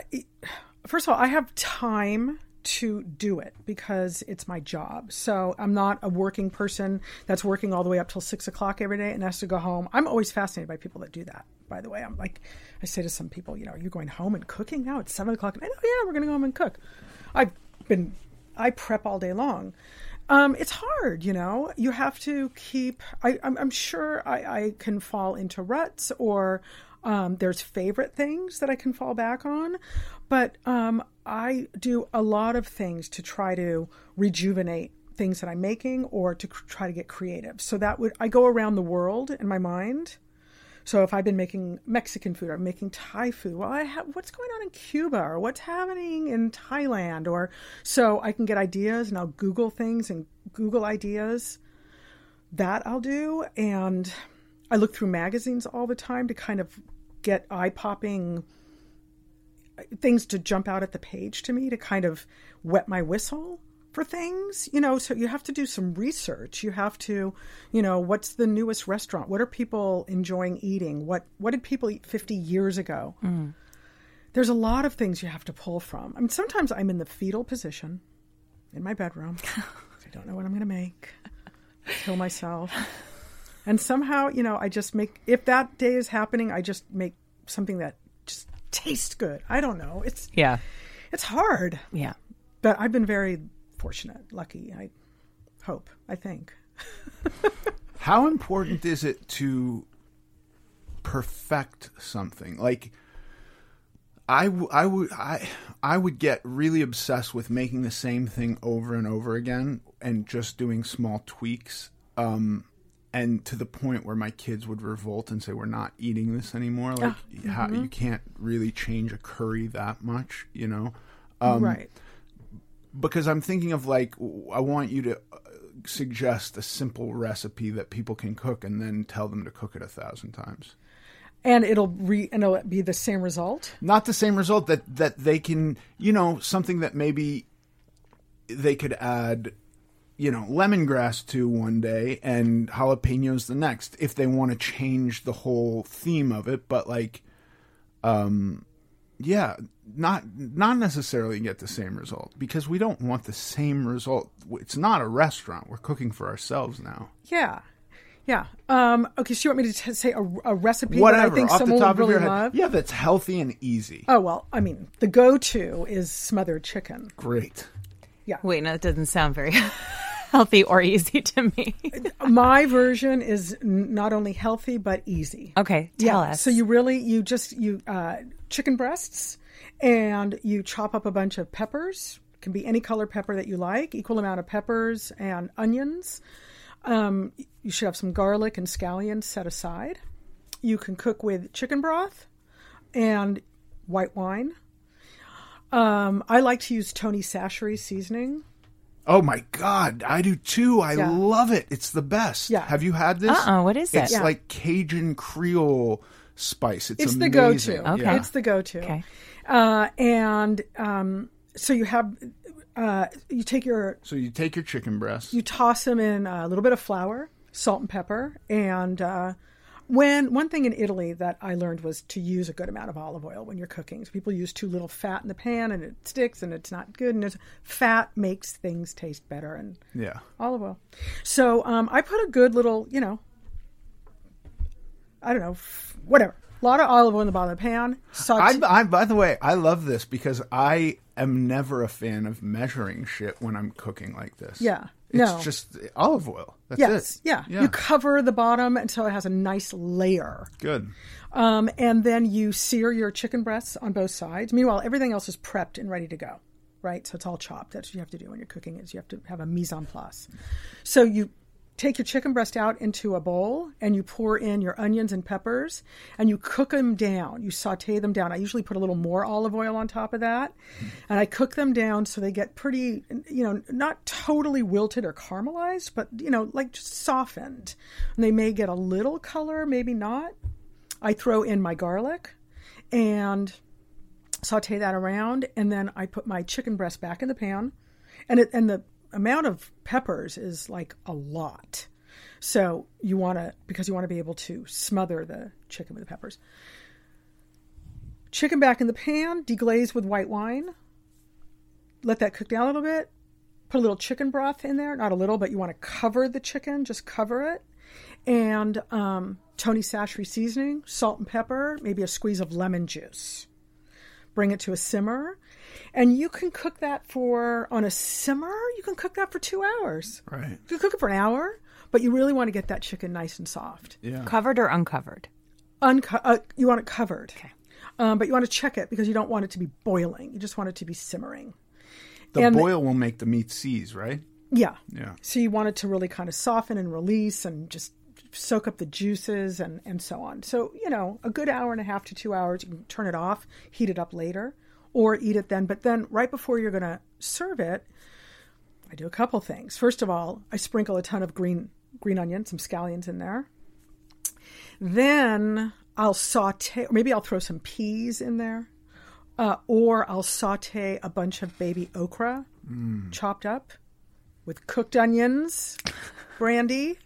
first of all, I have time to do it because it's my job. So I'm not a working person that's working all the way up till six o'clock every day and has to go home. I'm always fascinated by people that do that. By the way, I'm like, I say to some people, you know, you're going home and cooking now. It's seven o'clock. I know, yeah, we're going to go home and cook. I've been, I prep all day long. Um, it's hard, you know. You have to keep. I, I'm, I'm sure I, I can fall into ruts, or um, there's favorite things that I can fall back on. But um, I do a lot of things to try to rejuvenate things that I'm making, or to cr- try to get creative. So that would I go around the world in my mind. So if I've been making Mexican food I'm making Thai food, well, I have what's going on in Cuba or what's happening in Thailand, or so I can get ideas and I'll Google things and Google ideas. That I'll do, and I look through magazines all the time to kind of get eye popping things to jump out at the page to me to kind of wet my whistle for things you know? So you have to do some research. You have to you know what's the newest restaurant? What are people enjoying eating? What what did people eat 50 years ago? Mm. There's a lot of things you have to pull from. I mean sometimes i'm in the fetal position in my bedroom. I don't know what i'm going to make. Kill myself and somehow you know i just make if that day is happening i just make something that just tastes good i don't know it's Yeah. it's hard Yeah. but I've been very fortunate, lucky. I hope, I think. How important is it to perfect something? Like, I, w- I would I I would get really obsessed with making the same thing over and over again and just doing small tweaks. Um, and to the point where my kids would revolt and say, "We're not eating this anymore." Like, how, you can't really change a curry that much, you know? Um, right. because I'm thinking of like I want you to uh, suggest a simple recipe that people can cook and then tell them to cook it a thousand times. and it'll re and it'll be the same result. not the same result that that they can you know something that maybe they could add you know lemongrass to one day and jalapenos the next if they want to change the whole theme of it but like um yeah not not necessarily get the same result because we don't want the same result it's not a restaurant we're cooking for ourselves now Yeah, yeah. Um, okay, so you want me to t- say a, a recipe whatever that I think off someone the top would really of your head love? yeah that's healthy and easy Oh well, I mean, the go-to is smothered chicken. great Yeah. Wait, no, it doesn't sound very healthy or easy to me. My version is not only healthy but easy. Okay, tell yeah. us. So you really you just you uh, chicken breasts, and you chop up a bunch of peppers. Can be any color pepper that you like. Equal amount of peppers and onions. Um, you should have some garlic and scallions set aside. You can cook with chicken broth and white wine. Um, I like to use Tony Chachere seasoning. Oh my god, I do too. I Yeah. love it. It's the best. Yeah. Have you had this? Uh-uh, what is it? It's Yeah. like Cajun Creole spice. It's, It's the go-to. Okay. Yeah. It's the go-to. Okay. Uh, and um, so you have uh, you take your so you take your chicken breast. you toss them in a little bit of flour, salt and pepper, and uh, when one thing in Italy that I learned was to use a good amount of olive oil when you're cooking. So people use too little fat in the pan and it sticks and it's not good. And it's, fat makes things taste better and yeah. olive oil. So um, I put a good little, you know, I don't know, f- whatever. A lot of olive oil in the bottom of the pan. I, I, by the way, I love this because I am never a fan of measuring shit when I'm cooking like this. Yeah. It's No. just olive oil. That's yes, it. yeah. Yeah. You cover the bottom until it has a nice layer. Good. Um, and then you sear your chicken breasts on both sides. Meanwhile, everything else is prepped and ready to go, right? So it's all chopped. That's what you have to do when you're cooking is you have to have a mise en place. So you take your chicken breast out into a bowl and you pour in your onions and peppers and you cook them down. You saute them down. I usually put a little more olive oil on top of that. And I cook them down so they get pretty, you know, not totally wilted or caramelized, but, you know, like just softened. And they may get a little color, maybe not. I throw in my garlic and saute that around, and then I put my chicken breast back in the pan, and it and the amount of peppers is like a lot. So you want to because you want to be able to smother the chicken with the peppers. Chicken back in the pan, deglaze with white wine. Let that cook down a little bit. Put a little chicken broth in there, not a little, but you want to cover the chicken, just cover it and um, Tony Chachere seasoning, salt and pepper, maybe a squeeze of lemon juice. Bring it to a simmer, and you can cook that for on a simmer. You can cook that for two hours. Right. You can cook it for an hour, but you really want to get that chicken nice and soft. Yeah. Covered or uncovered? Unco- uh, you want it covered. Okay. Um, but you want to check it because you don't want it to be boiling. You just want it to be simmering. The And- boil will make the meat seize, right? Yeah. Yeah. So you want it to really kind of soften and release and just soak up the juices and, and so on. So, you know, a good hour and a half to two hours, you can turn it off, heat it up later, or eat it then. But then right before you're going to serve it, I do a couple things. First of all, I sprinkle a ton of green green onion, some scallions in there. Then I'll saute, or maybe I'll throw some peas in there, uh, or I'll saute a bunch of baby okra chopped up with cooked onions, brandy,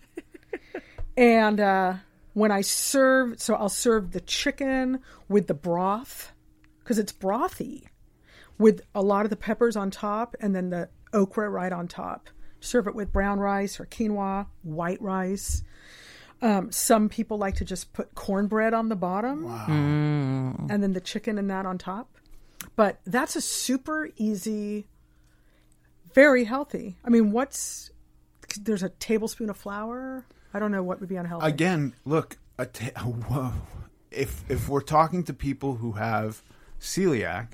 and uh, when I serve, so I'll serve the chicken with the broth because it's brothy, with a lot of the peppers on top, and then the okra right on top. Serve it with brown rice or quinoa, white rice. Um, some people like to just put cornbread on the bottom, and then the chicken and that on top. But that's a super easy, very healthy. I mean, what's there's a tablespoon of flour. I don't know what would be unhealthy. Again, look, a ta- whoa. If if we're talking to people who have celiac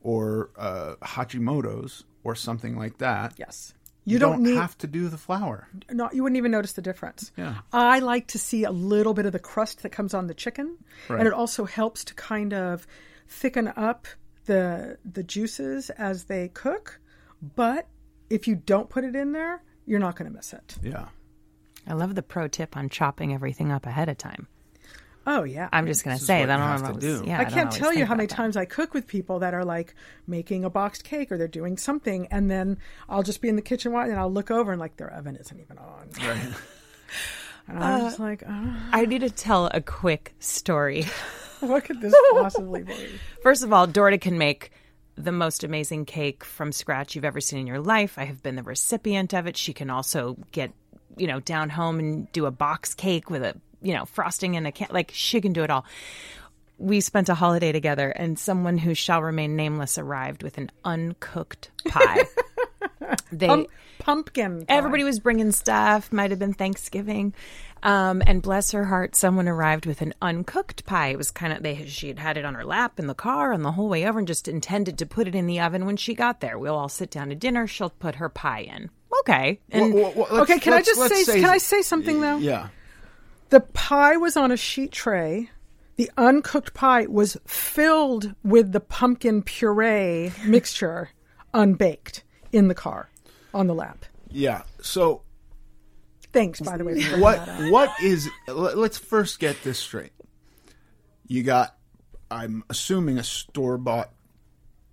or uh, Hashimoto's or something like that, yes, you, you, don't, don't, need have to do the flour. no, you wouldn't even notice the difference. Yeah. I like to see a little bit of the crust that comes on the chicken, Right. and it also helps to kind of thicken up the the juices as they cook. But if you don't put it in there, you're not going to miss it. Yeah. I love the pro tip on chopping everything up ahead of time. Oh yeah. I'm just gonna This say that. I don't to always- do. Yeah, I don't can't tell you how many that. times I cook with people that are like making a boxed cake or they're doing something, and then I'll just be in the kitchen watching, and I'll look over and like their oven isn't even on. Right. And I'm just uh, like, oh, I need to tell a quick story. what could this possibly be? First of all, Dorda can make the most amazing cake from scratch you've ever seen in your life. I have been the recipient of it. She can also get, you know, down home and do a box cake with a, you know, frosting and a can. Like she can do it all. We spent a holiday together, and someone who shall remain nameless arrived with an uncooked pie. they Pump, pumpkin. pie. Everybody was bringing stuff. Might have been Thanksgiving. Um, and bless her heart, someone arrived with an uncooked pie. It was kind of they. She had had it on her lap in the car on the whole way over, and just intended to put it in the oven when she got there. We'll all sit down to dinner. She'll put her pie in. Okay. And Well, well, well, Okay, can I just let's say, Can I say something though? Yeah. The pie was on a sheet tray. The uncooked pie was filled with the pumpkin puree mixture, unbaked, in the car, on the lap. Yeah. So Thanks, by the way. what what is let's first get this straight. You got I'm assuming a store bought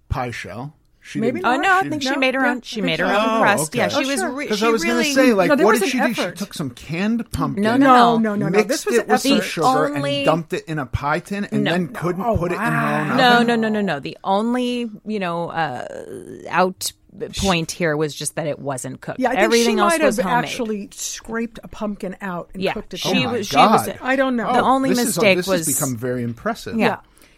pie shell. She Maybe didn't- oh no, I think didn't- she made her own. She made her own Oh, crust. okay. Yeah, she Oh, was. sure. Re- Because I was really. going to say, like, No, what did an she do? She took some canned pumpkin. No, No, no, no, no. Mixed This was it with some sugar only- and dumped it in a pie tin, and No. then couldn't Oh, put it in her own No, oven. no, no, no, no. The only you know uh, out point here was just that it wasn't cooked. Yeah, I think Everything she else might was have homemade. actually scraped a pumpkin out and yeah, cooked it. she. Oh was. She was. I don't know. The only mistake is, this was become very impressive. Yeah. Yeah.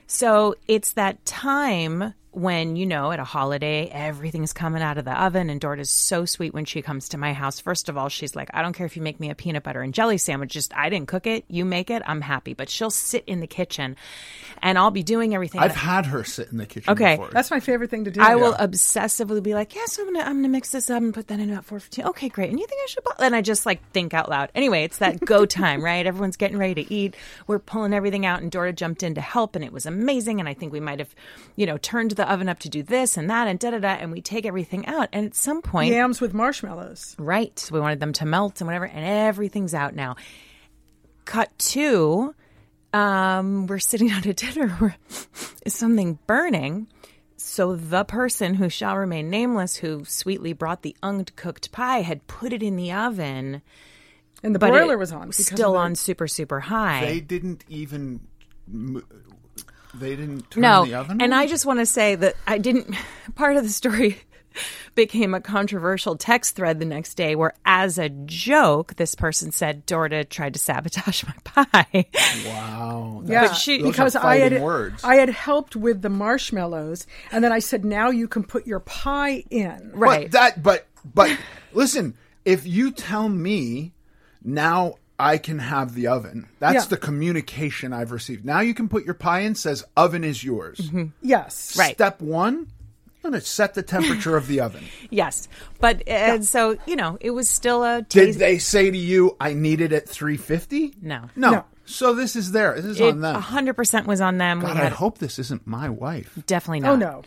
So it's that time when, you know, at a holiday, everything's coming out of the oven. And Dorta's so sweet when she comes to my house. First of all, she's like, I don't care if you make me a peanut butter and jelly sandwich. Just, I didn't cook it. You make it. I'm happy. But she'll sit in the kitchen and I'll be doing everything. I've had her sit in the kitchen. Okay. before. That's my favorite thing to do. I will obsessively be like, yes, I'm gonna I'm gonna mix this up and put that in about four fifteen. Okay, great. And you think I should? Put? And I just like think out loud. Anyway, it's that go time, right? Everyone's getting ready to eat. We're pulling everything out, and Dora jumped in to help, and it was amazing. And I think we might have, you know, turned the oven up to do this and that and da da da. And we take everything out, and at some point, Yams with marshmallows. Right. So we wanted them to melt and whatever, and everything's out now. Cut two. um, we're sitting at a dinner where is something burning. So the person who shall remain nameless, who sweetly brought the uncooked pie, had put it in the oven, And the but broiler it was on. still on super super high. They didn't even. They didn't turn no, the oven. and on? I just want to say that I didn't. Part of the story became a controversial text thread the next day, where, as a joke, this person said Dorda tried to sabotage my pie. Wow. Yeah, she- because I had words. I had helped with the marshmallows, and then I said, "Now you can put your pie in." right. But that, but, but, listen. If you tell me now, I can have the oven. That's Yeah. the communication I've received. Now you can put your pie in. Says oven is yours. Yes, Mm-hmm. Right. Step one. I'm going to set the temperature of the oven. yes, but and so you know, it was still a Did they say to you, "I need it at 350"? No. no. No. So this is there. This is It on them. hundred percent was on them. God, we I hope this isn't my wife. definitely not. Oh no.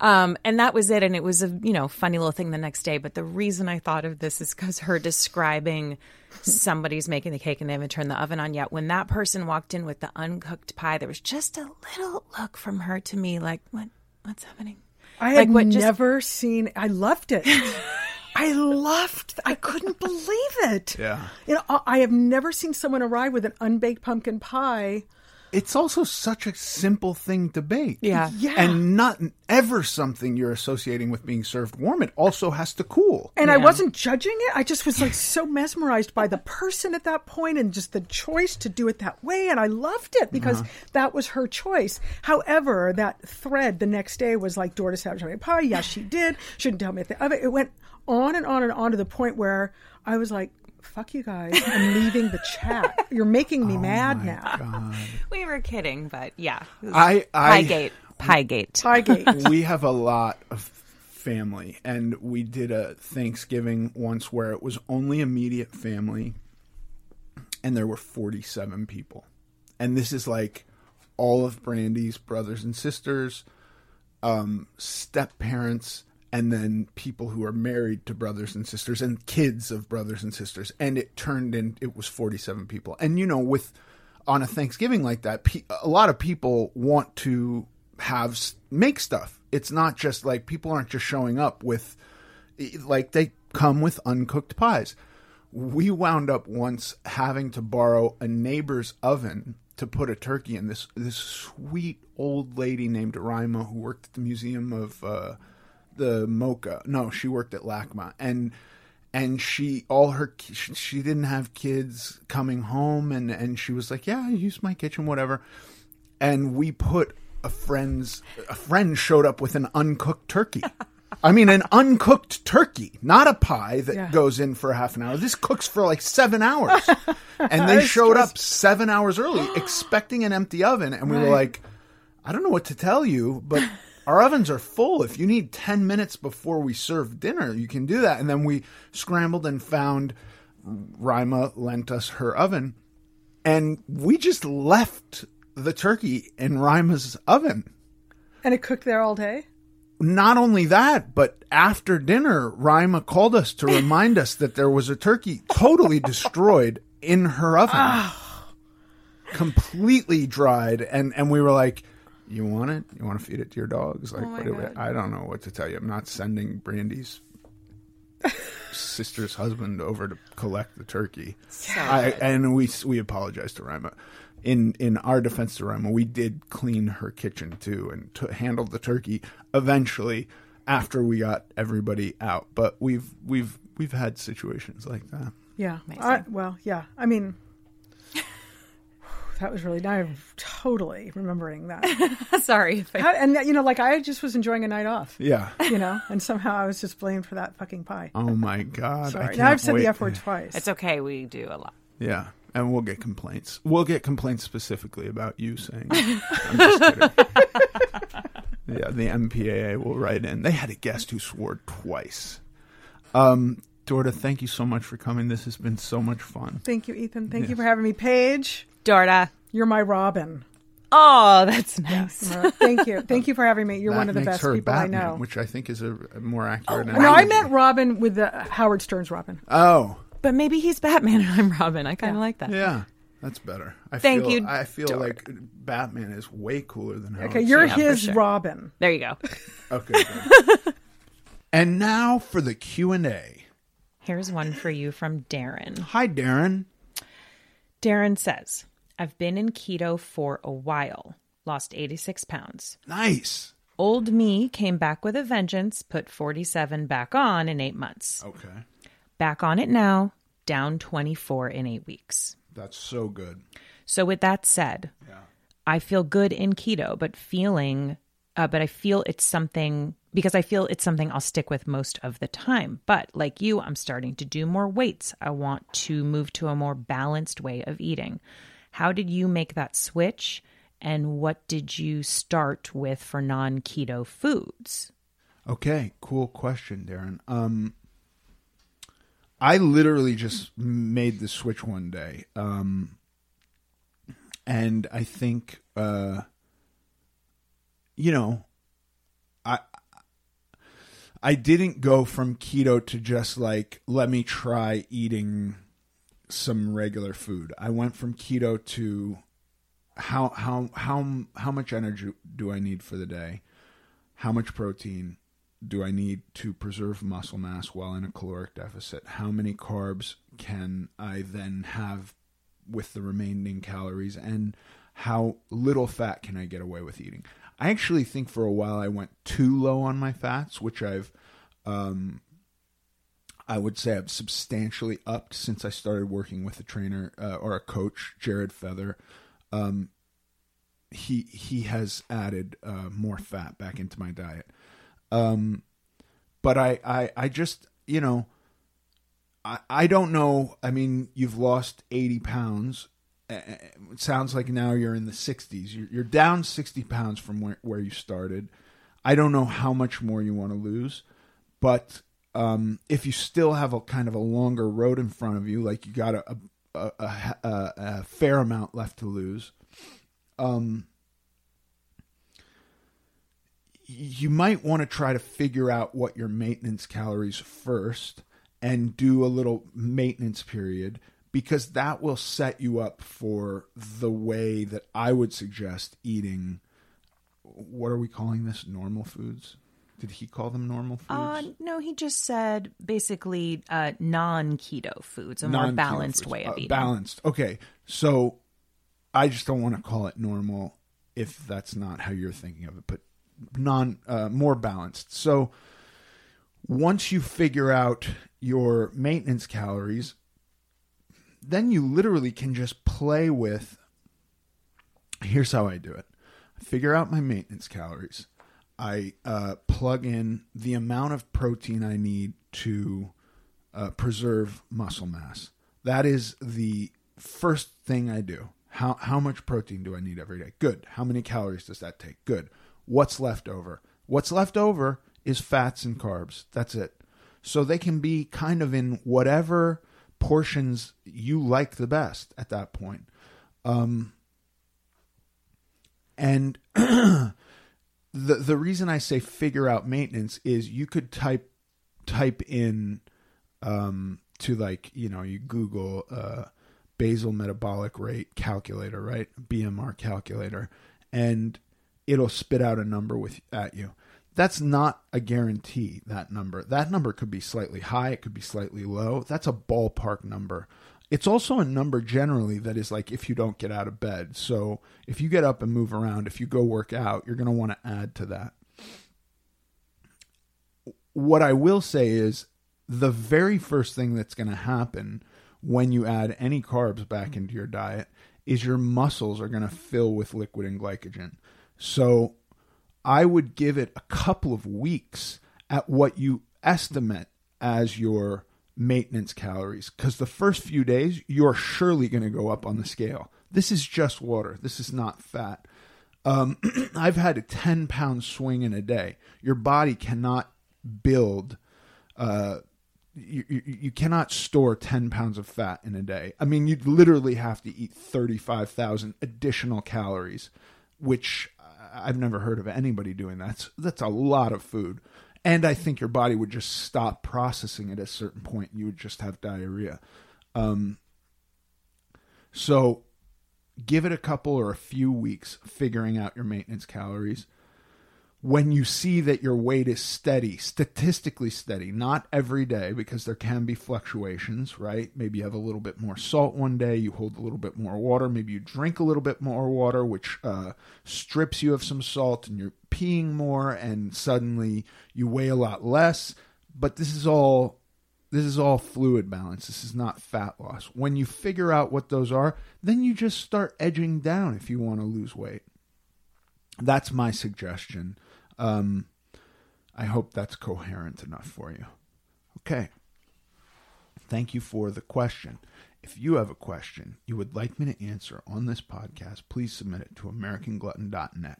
Um, and that was it. And it was a you know funny little thing the next day. But the reason I thought of this is because her describing somebody's making the cake and they haven't turned the oven on yet. When that person walked in with the uncooked pie, there was just a little look from her to me, like what what's happening? I Like had what, just- never seen. I loved it. I loved. I couldn't believe it. Yeah. You know, I I have never seen someone arrive with an unbaked pumpkin pie. It's also such a simple thing to bake. Yeah. Yeah. And not ever something you're associating with being served warm. It also has to cool. And I wasn't judging it. I just was like so mesmerized by the person at that point and just the choice to do it that way. And I loved it because uh-huh. that was her choice. However, that thread the next day was like Dorda Savage my pie. Yes, she did. Shouldn't tell me at the oven. It went on and on and on to the point where I was like, fuck you guys. I'm leaving the chat. You're making me mad now. We were kidding, but yeah, it was I, I, Piegate, Piegate. Piegate. we have a lot of family, and we did a Thanksgiving once where it was only immediate family, and there were 47 people. And this is like all of Brandy's brothers and sisters, um, step parents, and then people who are married to brothers and sisters, and kids of brothers and sisters. And it turned in, it was 47 people. And you know, with on a Thanksgiving like that, a lot of people want to have make stuff. It's not just like people aren't just showing up with like they come with uncooked pies. We wound up once having to borrow a neighbor's oven to put a turkey in. This this sweet old lady named Rima who worked at the Museum of uh, the MOCA. No, she worked at LACMA, and and she all her she, didn't have kids coming home, and and she was like, yeah, I use my kitchen, whatever. And we put a friend's a friend showed up with an uncooked turkey. I mean, an uncooked turkey, not a pie that Yeah. goes in for half an hour. This cooks for like seven hours. and they showed up seven hours early expecting an empty oven. And we were like, I don't know what to tell you, but our ovens are full. If you need 10 minutes before we serve dinner, you can do that. And then we scrambled and found Rima lent us her oven. And we just left the turkey in Rima's oven And it cooked there all day. not only that, but after dinner, Rima called us to remind us that there was a turkey totally destroyed in her oven, ah. completely dried, and and we were like, "You want it? You want to feed it to your dogs?" Like, what do we, I don't know what to tell you. I'm not sending Brandy's sister's husband over to collect the turkey. I, and we we apologize to Rima. In in our defense to Rima, we did clean her kitchen too and to handled the turkey eventually after we got everybody out. But we've we've we've had situations like that. Yeah. I, well, yeah. I mean, that was really. Now I'm totally remembering that. Sorry I How, and you know, like I just was enjoying a night off. Yeah. You know, and somehow I was just blamed for that fucking pie. Oh my god! I Sorry. can't Now I've said wait. the F word twice. It's okay. We do a lot. Yeah, and we'll get complaints. We'll get complaints specifically about you saying. I'm just kidding. yeah, the MPAA will write in. They had a guest who swore twice. Um, Dorda, thank you so much for coming. This has been so much fun. Thank you, Ethan. Thank you for having me. Paige, Dorda. you're my Robin. Oh, that's nice. Thank you. Thank you for having me. You're That one of the makes best her people Batman, I know. which I think is a, a more accurate. no, I analogy. meant Robin with the Howard Stern's Robin. Oh, But maybe he's Batman and I'm Robin. I kind of like that. yeah, that's better. I Thank feel, you, I feel Dorda. like Batman is way cooler than Howard Okay, you're Stern. his sure. Robin. There you go. Okay. and now for the Q and A. Here's one for you from Darren. Hi, Darren. Darren says, I've been in keto for a while, lost 86 pounds. Nice. Old me came back with a vengeance, put 47 back on in eight months. Okay. Back on it now, down 24 in eight weeks. That's so good. So, with that said, I feel good in keto, but feeling, uh, but I feel it's something because I feel it's something I'll stick with most of the time. But like you, I'm starting to do more weights. I want to move to a more balanced way of eating. How did you make that switch? And what did you start with for non keto foods? Okay, cool question, Darren. Um, I literally just made the switch one day, um, and I think, uh, you know, I I didn't go from keto to just like let me try eating some regular food. I went from keto to how how how how much energy do I need for the day? How much protein do I need to preserve muscle mass while in a caloric deficit? How many carbs can I then have with the remaining calories and how little fat can I get away with eating? I actually think for a while I went too low on my fats, which I've um, I would say I've substantially upped since I started working with a trainer uh, or a coach, Jared Feather. Um, he he has added uh, more fat back into my diet. Um, but I, I I just you know I I don't know. I mean, you've lost eighty pounds. It sounds like now you're in the sixties. You're, you're down sixty pounds from where where you started. I don't know how much more you want to lose, but um, if you still have a kind of a longer road in front of you, like you got a a, a, a, a fair amount left to lose, um, you might want to try to figure out what your maintenance calories first and do a little maintenance period because that will set you up for the way that I would suggest eating. What are we calling this? Normal foods? Did he call them normal foods? Uh, no, he just said basically uh, non keto foods, a more Non-keto balanced foods. way of Uh, eating. Balanced. Okay. So I just don't want to call it normal if that's not how you're thinking of it, but non uh, more balanced. So once you figure out your maintenance calories, then you literally can just play with here's how I do it. I figure out my maintenance calories. I uh, plug in the amount of protein I need to uh, preserve muscle mass. That is the first thing I do. How how much protein do I need every day? Good. How many calories does that take? Good. What's left over? What's left over is fats and carbs. That's it. So they can be kind of in whatever portions you like the best at that point. Um, and the the reason I say figure out maintenance is you could type type in um, to like you know you Google uh, basal metabolic rate calculator right BMR calculator and it'll spit out a number with at you. That's not a guarantee. That number that number could be slightly high. It could be slightly low. That's a ballpark number. It's also a number generally that is like if you don't get out of bed. So if you get up and move around, if you go work out, you're going to want to add to that. What I will say is the very first thing that's going to happen when you add any carbs back into your diet is your muscles are going to fill with liquid and glycogen. So I would give it a couple of weeks at what you estimate as your maintenance calories because the first few days you're surely going to go up on the scale. This is just water. This is not fat. Um, I've had a 10 pound swing in a day. Your body cannot build, uh, you, you, you cannot store 10 pounds of fat in a day. I mean, you'd literally have to eat 35,000 additional calories, which I've never heard of anybody doing. That's, that's a lot of food. And I think your body would just stop processing at a certain point. You would just have diarrhea. Um, so give it a couple or a few weeks figuring out your maintenance calories. When you see that your weight is steady, statistically steady, not every day because there can be fluctuations, right? Maybe you have a little bit more salt one day, you hold a little bit more water, maybe you drink a little bit more water, which uh, strips you of some salt, and you're peeing more, and suddenly you weigh a lot less. But this is all this is all fluid balance. This is not fat loss. When you figure out what those are, then you just start edging down if you want to lose weight. That's my suggestion. Um, I hope that's coherent enough for you. Okay. Thank you for the question. If you have a question you would like me to answer on this podcast, please submit it to AmericanGlutton.net.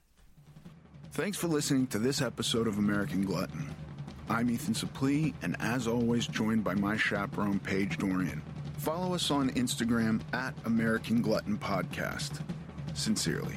Thanks for listening to this episode of American Glutton. I'm Ethan Suplee, and as always, joined by my chaperone, Paige Dorian. Follow us on Instagram at American Glutton Podcast. Sincerely.